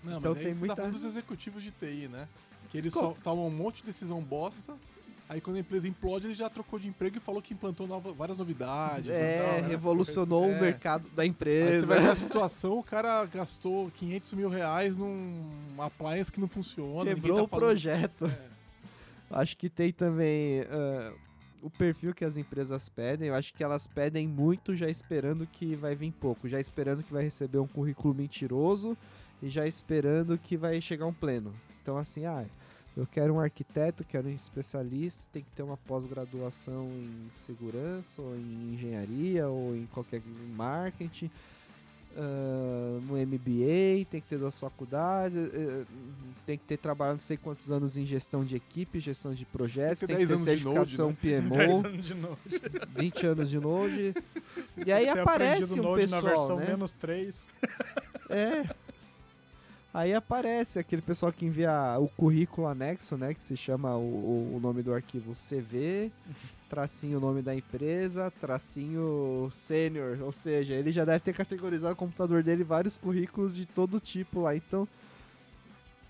Não, então mas tem muita... tá falando dos executivos de TI, né? Que eles só tomam um monte de decisão bosta Aí quando a empresa implode, ele já trocou de emprego e falou que implantou nova, várias novidades. É, tal, né? revolucionou o é. mercado da empresa. Aí você vai ver a situação, o cara gastou 500 mil reais num appliance que não funciona. Quebrou tá o projeto. É. Acho que tem também uh, o perfil que as empresas pedem. Eu acho que elas pedem muito já esperando que vai vir pouco. Já esperando que vai receber um currículo mentiroso e já esperando que vai chegar um pleno. Então assim, ah eu quero um arquiteto, quero um especialista, tem que ter uma pós-graduação em segurança, ou em engenharia, ou em qualquer marketing. Uh, no MBA, tem que ter duas faculdades, uh, tem que ter trabalhado não sei quantos anos em gestão de equipe, gestão de projetos, tem que ter, tem que ter certificação Node, né? PMO, 10 anos de Node. 20 <laughs> anos de Node. <laughs> E aí aparece um Node pessoal, na versão né? menos 3. É. <laughs> Aí aparece aquele pessoal que envia o currículo anexo, né? Que se chama o, o nome do arquivo CV, <laughs> tracinho o nome da empresa, tracinho sênior. Ou seja, ele já deve ter categorizado no computador dele vários currículos de todo tipo lá. Então,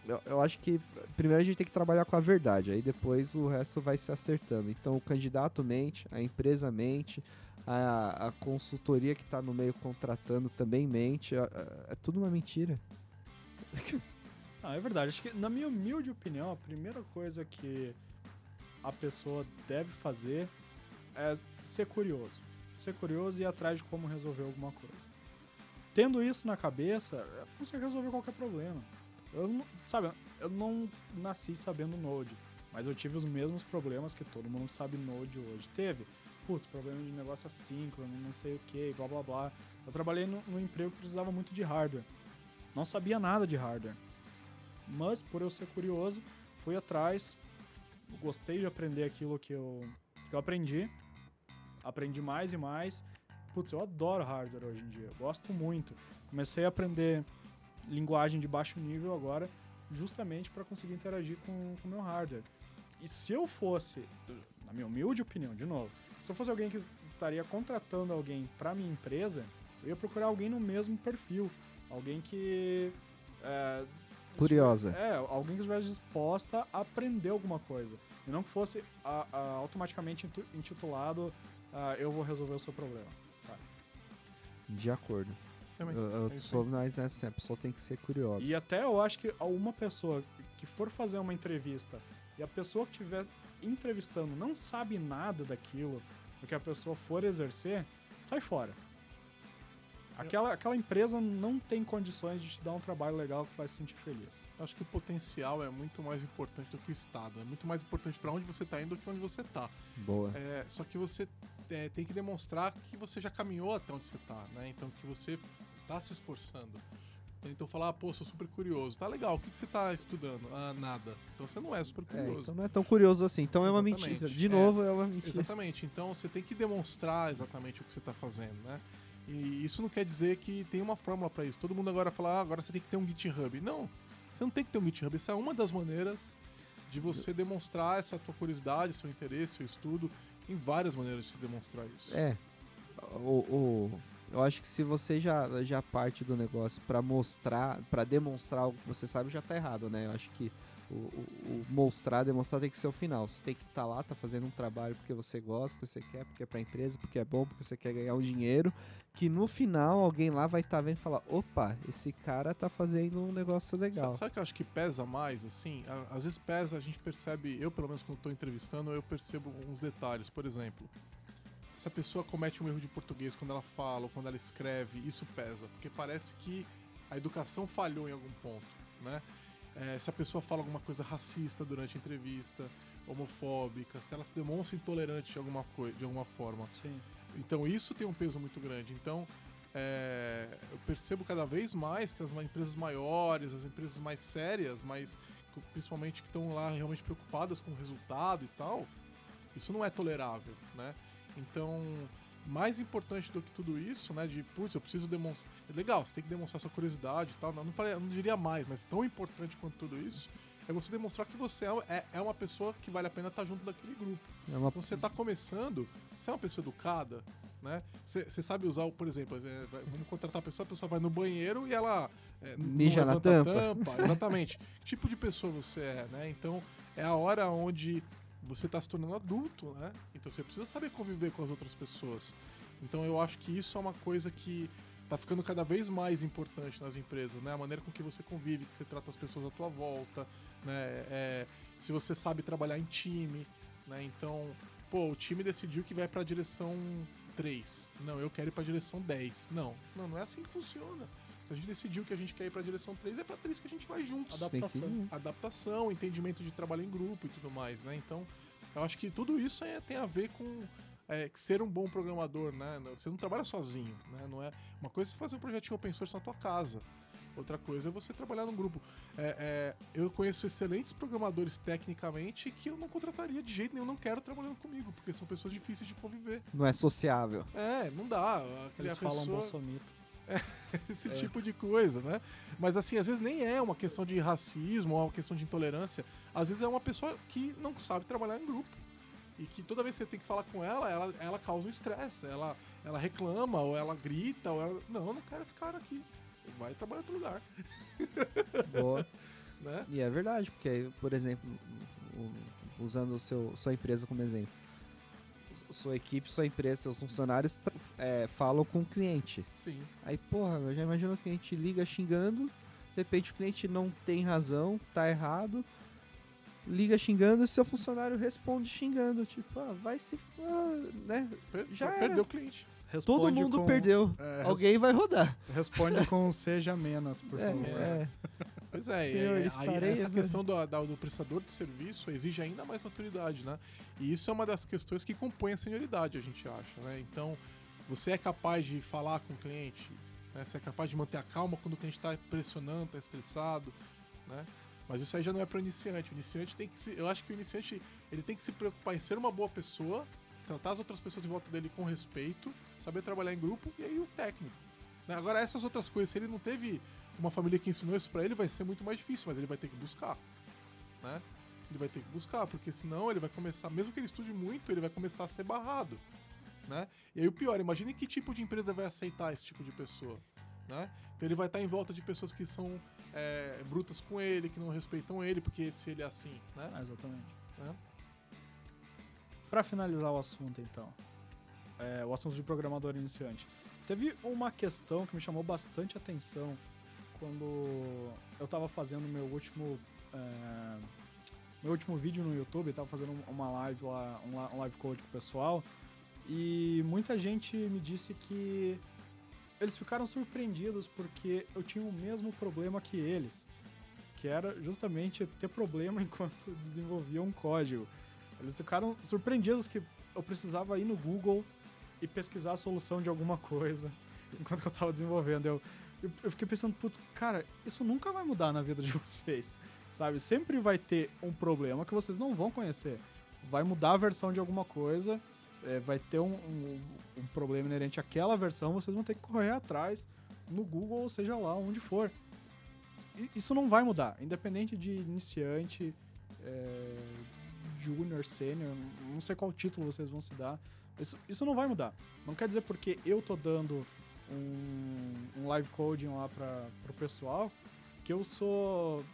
eu, eu acho que primeiro a gente tem que trabalhar com a verdade, aí depois o resto vai se acertando. Então, o candidato mente, a empresa mente, a, a consultoria que está no meio contratando também mente. É, é tudo uma mentira. <laughs> Ah, é verdade. Acho que, na minha humilde opinião, a primeira coisa que a pessoa deve fazer é ser curioso. Ser curioso e ir atrás de como resolver alguma coisa. Tendo isso na cabeça, consegue resolver qualquer problema. Eu não, sabe, eu não nasci sabendo Node, mas eu tive os mesmos problemas que todo mundo sabe Node hoje teve. Putz, problema de negócio assíncrono, não sei o que, blá blá blá. Eu trabalhei num emprego que precisava muito de hardware. Não sabia nada de hardware. Mas, por eu ser curioso, fui atrás, gostei de aprender aquilo que eu, que eu aprendi. Aprendi mais e mais. Putz, eu adoro hardware hoje em dia, gosto muito. Comecei a aprender linguagem de baixo nível agora, justamente para conseguir interagir com o meu hardware. E se eu fosse, na minha humilde opinião, de novo, se eu fosse alguém que estaria contratando alguém para minha empresa, eu ia procurar alguém no mesmo perfil. Alguém que é, Curiosa. É, alguém que estivesse disposta a aprender alguma coisa. E não que fosse a- a- automaticamente intitulado ah, Eu vou resolver o seu problema. Sabe? De acordo. Também. Eu, eu É sou mais assim, a pessoa tem que ser curiosa. E até eu acho que uma pessoa que for fazer uma entrevista e a pessoa que estiver entrevistando não sabe nada daquilo, do que a pessoa for exercer, sai fora. Aquela, aquela empresa não tem condições de te dar um trabalho legal que vai se sentir feliz. Acho que o potencial é muito mais importante do que o estado. É muito mais importante para onde você tá indo do que onde você tá. Boa. É, só que você é, tem que demonstrar que você já caminhou até onde você tá, né? Então que você tá se esforçando. Então falar, ah, pô, sou super curioso. Tá legal, o que, que você tá estudando? Ah, nada. Então você não é super É, curioso. então não é tão curioso assim. Então é uma Exatamente. mentira. De É. novo, é uma mentira. Exatamente. Então você tem que demonstrar exatamente o que você está fazendo, né? E isso não quer dizer que tem uma fórmula para isso. Todo mundo agora fala, ah, agora você tem que ter um GitHub. Não, você não tem que ter um GitHub. Essa é uma das maneiras de você demonstrar essa tua curiosidade, seu interesse, seu estudo. Tem várias maneiras de se demonstrar isso. É. O, o- eu acho que se você já, já parte do negócio pra mostrar, pra demonstrar algo que você sabe, já tá errado, né? Eu acho que o, o- o mostrar, demonstrar tem que ser o final. Você tem que estar lá, tá fazendo um trabalho porque você gosta, porque você quer, porque é pra empresa, porque é bom, porque você quer ganhar um dinheiro. Que no final alguém lá vai estar vendo e falar: opa, esse cara tá fazendo um negócio legal. Sabe, sabe o que eu acho que pesa mais, assim? Às vezes pesa, a gente percebe, eu pelo menos quando estou entrevistando, eu percebo uns detalhes. Por exemplo, se a pessoa comete um erro de português quando ela fala ou quando ela escreve, isso pesa. Porque parece que a educação falhou em algum ponto, né? É, se a pessoa fala alguma coisa racista durante a entrevista, homofóbica, se ela se demonstra intolerante de alguma, coi- de alguma forma. Sim. Então isso tem um peso muito grande. Então é, eu percebo cada vez mais que as empresas maiores, as empresas mais sérias, mas principalmente que estão lá realmente preocupadas com o resultado e tal, isso não é tolerável, né? Então mais importante do que tudo isso, né? De putz, eu preciso demonstrar. É legal, você tem que demonstrar sua curiosidade e tal. Não, não, falei, não diria mais, mas tão importante quanto tudo isso é você demonstrar que você é, é- é uma pessoa que vale a pena estar junto daquele grupo. É uma Então você tá começando, você é uma pessoa educada, né? Você, você sabe usar, por exemplo, é, vamos contratar a pessoa, a pessoa vai no banheiro e ela é, Mija na levanta a tampa. Exatamente. <laughs> que tipo de pessoa você é, né? Então é a hora onde você tá se tornando adulto, né? Então você precisa saber conviver com as outras pessoas. Então eu acho que isso é uma coisa que tá ficando cada vez mais importante nas empresas, né? A maneira com que você convive, que você trata as pessoas à tua volta, né? É, se você sabe trabalhar em time, né? Então, pô, o time decidiu que vai pra direção 3. Não, eu quero ir pra direção 10. Não, não, não é assim que funciona. Se a gente decidiu que a gente quer ir pra direção 3, é pra 3 que a gente vai juntos. Adaptação. Adaptação, entendimento de trabalho em grupo e tudo mais, né? Então, eu acho que tudo isso é, tem a ver com é, ser um bom programador, né? Você não trabalha sozinho, né? Não é uma coisa é você fazer um projetinho open source na tua casa. Outra coisa é você trabalhar num grupo. É, é, eu conheço excelentes programadores tecnicamente que eu não contrataria de jeito nenhum, não quero trabalhando comigo, porque são pessoas difíceis de conviver. Não é sociável. É, não dá. Aquele Eles falam pessoa, bolsomito. <laughs> esse É. tipo de coisa, né? Mas assim, às vezes nem é uma questão de racismo ou uma questão de intolerância. Às vezes é uma pessoa que não sabe trabalhar em grupo. E que toda vez que você tem que falar com ela, ela, ela causa um estresse. Ela, ela reclama, ou ela grita, ou ela. Não, eu não quero esse cara aqui. Vai trabalhar em outro lugar. <laughs> Boa. Né? E é verdade, porque, por exemplo, usando o seu, sua empresa como exemplo, sua equipe, sua empresa, seus funcionários é, falam com o cliente. Sim. Aí, porra, eu já imagino que o cliente liga xingando, de repente o cliente não tem razão, tá errado, liga xingando e seu funcionário responde xingando, tipo, ah, vai se. ah, né? Per Já era. perdeu o cliente. Todo Responde mundo com- perdeu. é, Alguém vai rodar. res- Responde com seja menos, por É, favor. é. Pois é, Senhor, estarei- essa questão do, do prestador de serviço exige ainda mais maturidade, né? E isso é uma das questões que compõe a senioridade, a gente acha, né? Então, você é capaz de falar com o cliente, né? Você é capaz de manter a calma quando o cliente está pressionando, está estressado, né? Mas isso aí já não é para iniciante. O iniciante tem que se, eu acho que o iniciante ele tem que se preocupar em ser uma boa pessoa, tratar as outras pessoas em volta dele com respeito, saber trabalhar em grupo e aí o técnico. né? Agora essas outras coisas, se ele não teve uma família que ensinou isso pra ele, vai ser muito mais difícil, mas ele vai ter que buscar, né? Ele vai ter que buscar, porque senão ele vai começar, mesmo que ele estude muito, ele vai começar a ser barrado, né? E aí o pior, imagine que tipo de empresa vai aceitar esse tipo de pessoa, né? Então ele vai estar em volta de pessoas que são é, brutas com ele, que não respeitam ele, porque se ele é assim, né? Ah, exatamente. É. Pra finalizar o assunto, então, é, o assunto de programador iniciante, teve uma questão que me chamou bastante atenção quando eu tava fazendo meu último é, meu último vídeo no YouTube, tava fazendo uma live lá, um live code com o pessoal, e muita gente me disse que eles ficaram surpreendidos porque eu tinha o mesmo problema que eles, que era justamente ter problema <laughs> enquanto desenvolvia um código. Eles ficaram surpreendidos que eu precisava ir no Google e pesquisar a solução de alguma coisa <laughs> enquanto eu tava desenvolvendo. Eu, eu, eu fiquei pensando, putz, cara, isso nunca vai mudar na vida de <laughs> vocês, sabe? Sempre vai ter um problema que vocês não vão conhecer. Vai mudar a versão de alguma coisa, é, vai ter um, um, um problema inerente àquela versão, vocês vão ter que correr atrás no Google, ou seja lá, onde for. E isso não vai mudar, independente de iniciante, é, júnior, sênior, não sei qual título vocês vão se dar. Isso, isso não vai mudar. Não quer dizer porque eu tô dando um, um live coding lá para o pessoal que eu sou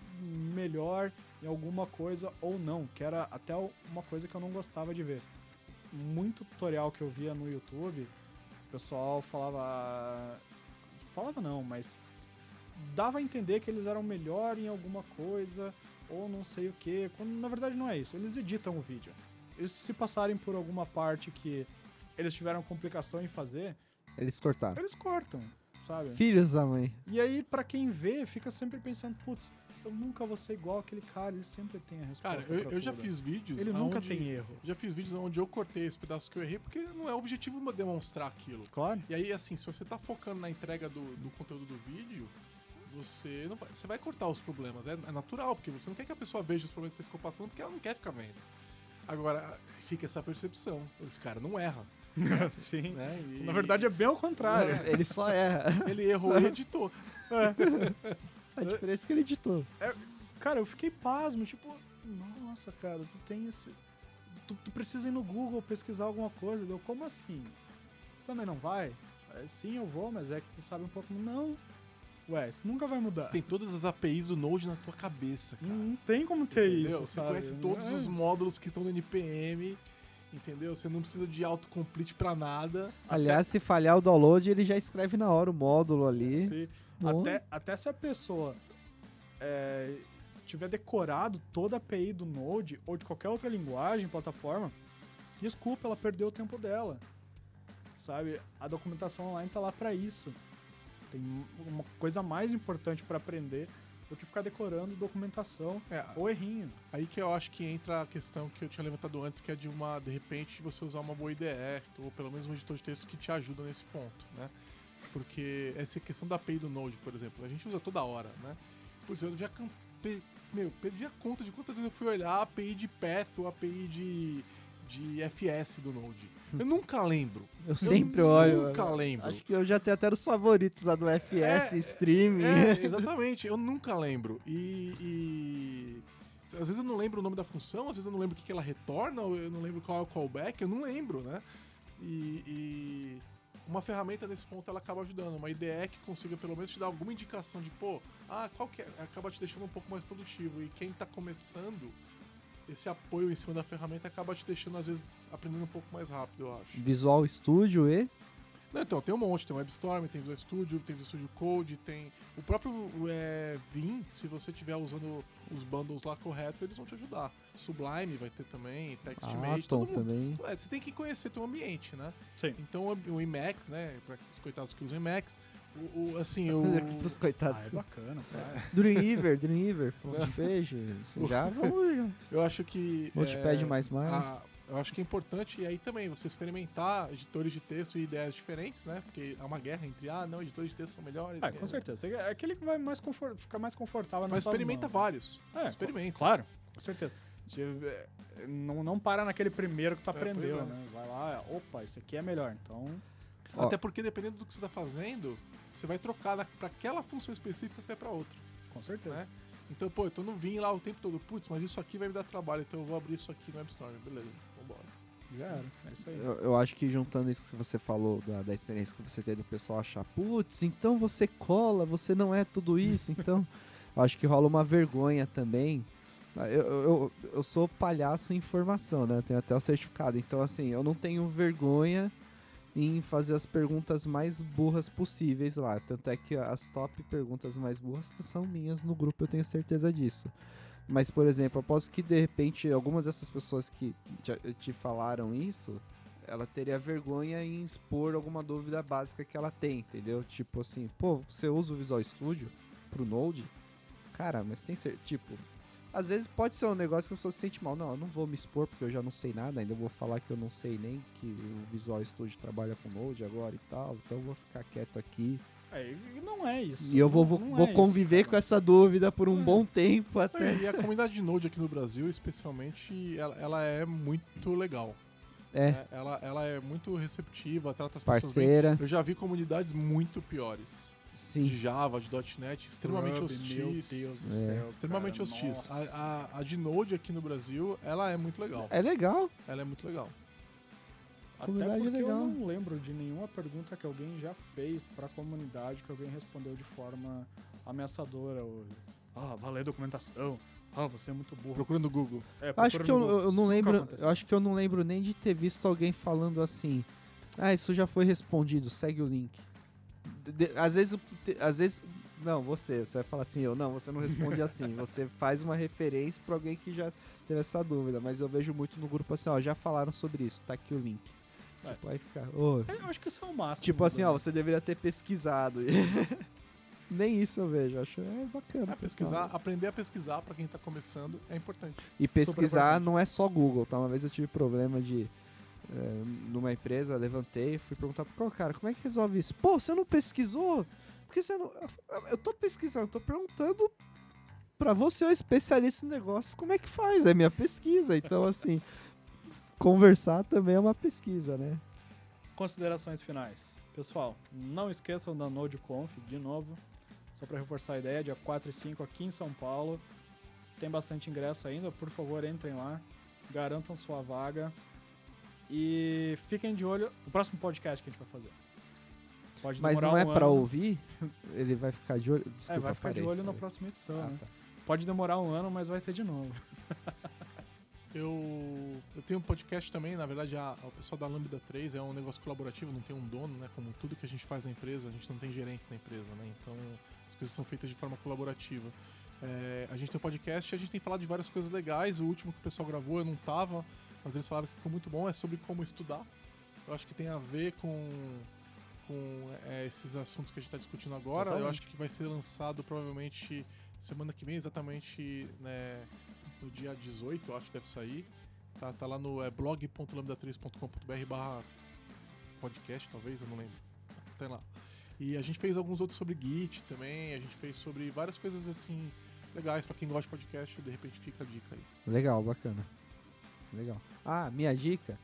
melhor em alguma coisa ou não, que era até uma coisa que eu não gostava de ver. Muito tutorial que eu via no YouTube, o pessoal falava. Falava não, mas dava a entender que eles eram melhor em alguma coisa ou não sei o que, quando na verdade não é isso. Eles editam o vídeo. Eles se passarem por alguma parte que eles tiveram complicação em fazer, Eles cortaram. eles cortam, sabe? Filhos da mãe. E aí, pra quem vê, fica sempre pensando, putz, eu nunca vou ser igual aquele cara, ele sempre tem a resposta. Cara, eu, pra eu já fiz vídeos. Ele nunca tem erro. Já fiz vídeos onde eu cortei os pedaços que eu errei, porque não é o objetivo demonstrar aquilo. Claro. E aí, assim, se você tá focando na entrega do, do conteúdo do vídeo, você não vai, você vai cortar os problemas. É, é natural, porque você não quer que a pessoa veja os problemas que você ficou passando, porque ela não quer ficar vendo. Agora, fica essa percepção. Esse cara não erra. <laughs> Sim. Né? E- Na verdade, é bem ao contrário. Ele só erra. <laughs> ele errou e editou. A diferença é que ele editou. Cara, eu fiquei pasmo, tipo, nossa, cara, tu tem esse. Tu, tu precisa ir no Google pesquisar alguma coisa. Deu, como assim? Também não vai? É, sim, eu vou, mas é que tu sabe um pouco. Não. Ué, isso nunca vai mudar. Você tem todas as APIs do Node na tua cabeça, cara. Não, não tem como ter Entendeu? isso, Você sabe? conhece todos É. os módulos que estão no NPM, entendeu? Você não precisa de autocomplete pra nada. Aliás, se falhar o download, ele já escreve na hora o módulo ali. Se- Bom. até, até se a pessoa é, tiver decorado toda a API do Node ou de qualquer outra linguagem, plataforma, desculpa, ela perdeu o tempo dela. Sabe? A documentação online tá lá pra isso. Tem uma coisa mais importante pra aprender do que ficar decorando documentação É, ou errinho. aí que eu acho que entra a questão que eu tinha levantado antes, que é de uma, de repente, você usar uma boa IDE, ou pelo menos um editor de texto que te ajuda nesse ponto, né? Porque essa questão da API do Node, por exemplo, a gente usa toda hora, né? Por exemplo, eu já meu, perdi a conta de quantas vezes eu fui olhar a API de Path ou API de, de FS do Node. Eu nunca lembro. Eu sempre olho. nunca lembro. Acho que eu já tenho até os favoritos, a do FS, É, Stream. É, <laughs> exatamente. Eu nunca lembro. E, e- Às vezes eu não lembro o nome da função, às vezes eu não lembro o que que ela retorna, eu não lembro qual é o callback, eu não lembro, né? E, e uma ferramenta nesse ponto ela acaba ajudando. Uma IDE que consiga pelo menos te dar alguma indicação de, pô, ah, qual que é? Acaba te deixando um pouco mais produtivo. E quem tá começando, esse apoio em cima da ferramenta acaba te deixando, às vezes, aprendendo um pouco mais rápido, eu acho. Visual Studio e. Não, então, tem um monte, tem o WebStorm, tem Visual Studio, tem Visual Studio Code, tem o próprio é, Vim, se você estiver usando os bundles lá correto, eles vão te ajudar. Sublime vai ter também, TextMate, todo Atom mundo. também. É, você tem que conhecer teu ambiente, né? Sim. Então o o Emacs, né, para os coitados que usam Emacs, o, o- assim, <laughs> o Pros Ah, coitados. é bacana, cara. Dreamweaver, Dreamweaver, Frontpage. Já vamos. eu acho que Notepad é, mais mais. a- eu acho que é importante e aí também você experimentar editores de texto e ideias diferentes, né? Porque há uma guerra entre ah, não, editores de texto são melhores. Ah, é, com certeza. É aquele que vai mais confort... ficar mais confortável Mas experimenta mãos. vários. É, experimenta. Claro, com certeza. É, não, não para naquele primeiro que tu É, aprendeu, é. né? Vai lá, opa, esse aqui é melhor. Então, Ó. Até porque dependendo do que você tá fazendo, você vai trocar para aquela função específica, você vai para outra, com certeza. né? Então, pô, eu tô no Vim lá o tempo todo, putz, mas isso aqui vai me dar trabalho, então eu vou abrir isso aqui no WebStorm, beleza, vambora. Já era. É isso aí. Eu, eu acho que juntando isso que você falou, da, da experiência que você teve do pessoal achar, putz, então você cola, você não é tudo isso, então. <laughs> eu acho que rola uma vergonha também. Eu, eu, eu sou palhaço em formação, né? Eu tenho até o certificado. Então, assim, eu não tenho vergonha em fazer as perguntas mais burras possíveis lá. Tanto é que as top perguntas mais burras são minhas no grupo, eu tenho certeza disso. Mas, por exemplo, eu posso que de repente algumas dessas pessoas que te, te falaram isso, ela teria vergonha em expor alguma dúvida básica que ela tem, entendeu? Tipo assim, pô, você usa o Visual Studio pro Node? Cara, mas tem certeza. Tipo, às vezes pode ser um negócio que a pessoa se sente mal. Não, eu não vou me expor porque eu já não sei nada, ainda vou falar que eu não sei nem que o Visual Studio trabalha com Node agora e tal, então eu vou ficar quieto aqui. É, e não é isso. E eu vou, vou, vou é conviver isso, com essa dúvida por um É. bom tempo até. E a comunidade de Node aqui no Brasil, especialmente, ela, ela é muito legal. É, né? Ela, ela é muito receptiva, trata as pessoas bem. parceira, Eu já vi comunidades muito piores. De sim. Java, de .NET, extremamente Ruby, Meu hostis. Deus do É. céu. Extremamente cara, hostis. nossa. A, a, a de Node aqui no Brasil, ela é muito legal. É legal. Ela é muito legal. Até Comunidade porque legal. eu não lembro de nenhuma pergunta que alguém já fez pra comunidade que alguém respondeu de forma ameaçadora. Ou, ah, vai ler documentação. Ah, você é muito burro. Procura no Google. É, Acho que eu, Google. eu não Isso lembro. Eu acho que eu não lembro nem de ter visto alguém falando assim. Ah, isso já foi respondido, segue o link. De- às vezes, às vezes, não, você, você vai falar assim, eu não, você não responde assim. <laughs> Você faz uma referência pra alguém que já teve essa dúvida, mas eu vejo muito no grupo assim, ó, já falaram sobre isso, tá aqui o link. É. Tipo, aí fica, É, Eu acho que isso é o máximo. tipo assim, do- ó, você deveria ter pesquisado. <laughs> Nem isso eu vejo, acho é bacana. É, pessoal. pesquisar, aprender a pesquisar pra quem tá começando é importante. E pesquisar não é só Google, tá? Uma vez eu tive problema de. Eh, numa empresa, levantei, fui perguntar pro cara, como é que resolve isso? Pô, você não pesquisou? Porque você não. Eu- tô pesquisando, tô perguntando pra você, o especialista em negócios, como é que faz? É minha pesquisa. Então, assim, <laughs> conversar também é uma pesquisa, né? Considerações finais. Pessoal, não esqueçam da NodeConf, de novo. Só para reforçar a ideia, dia 4 e 5 aqui em São Paulo. Tem bastante ingresso ainda, por favor, entrem lá. Garantam sua vaga. E fiquem de olho no próximo podcast que a gente vai fazer. Pode Mas demorar não é um pra ano. ouvir? <laughs> Ele vai ficar de olho. É, Desculpa, vai ficar de parei, olho na parei. próxima edição. Ah, né? tá. Pode demorar um ano, mas vai ter de novo. <laughs> Eu, eu tenho um podcast também, na verdade, a, o pessoal da Lambda 3 é um negócio colaborativo, não tem um dono, né? Como tudo que a gente faz na empresa, a gente não tem gerentes na empresa, né? Então as coisas são feitas de forma colaborativa. É, a gente tem um podcast e a gente tem falado de várias coisas legais. O último que o pessoal gravou eu não tava, mas eles falaram que ficou muito bom, é sobre como estudar. Eu acho que tem a ver com, com é, esses assuntos que a gente está discutindo agora. Eu acho que vai ser lançado provavelmente semana que vem, exatamente né, no dia 18, eu acho que deve sair. Tá, tá lá no é, blog.lambda3.com.br barra podcast, talvez, eu não lembro. Tem lá. E a gente fez alguns outros sobre Git também, a gente fez sobre várias coisas assim legais pra quem gosta de podcast, de repente fica a dica aí. Legal, bacana. Legal. Ah, minha dica.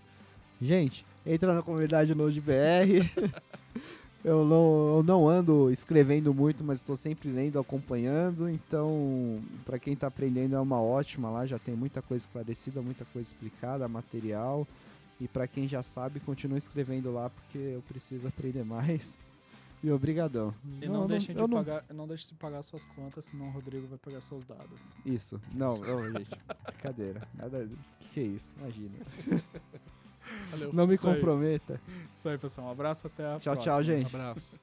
Gente, entra na comunidade NodeBR. <laughs> eu, não, eu não ando escrevendo muito, mas estou sempre lendo, acompanhando. Então, para quem está aprendendo é uma ótima lá, já tem muita coisa esclarecida, muita coisa explicada, material. E para quem já sabe, continue escrevendo lá porque eu preciso aprender <laughs> mais. E obrigadão. E não, deixem de eu não- pagar, não deixem de pagar suas contas, senão o Rodrigo vai pegar seus dados. Isso. Não, não, gente. Brincadeira. Nada. Que que é isso? Imagina. Valeu. Não me Isso aí. comprometa. Isso aí, pessoal. Um abraço, até a Tchau, próxima. tchau, gente. Um abraço.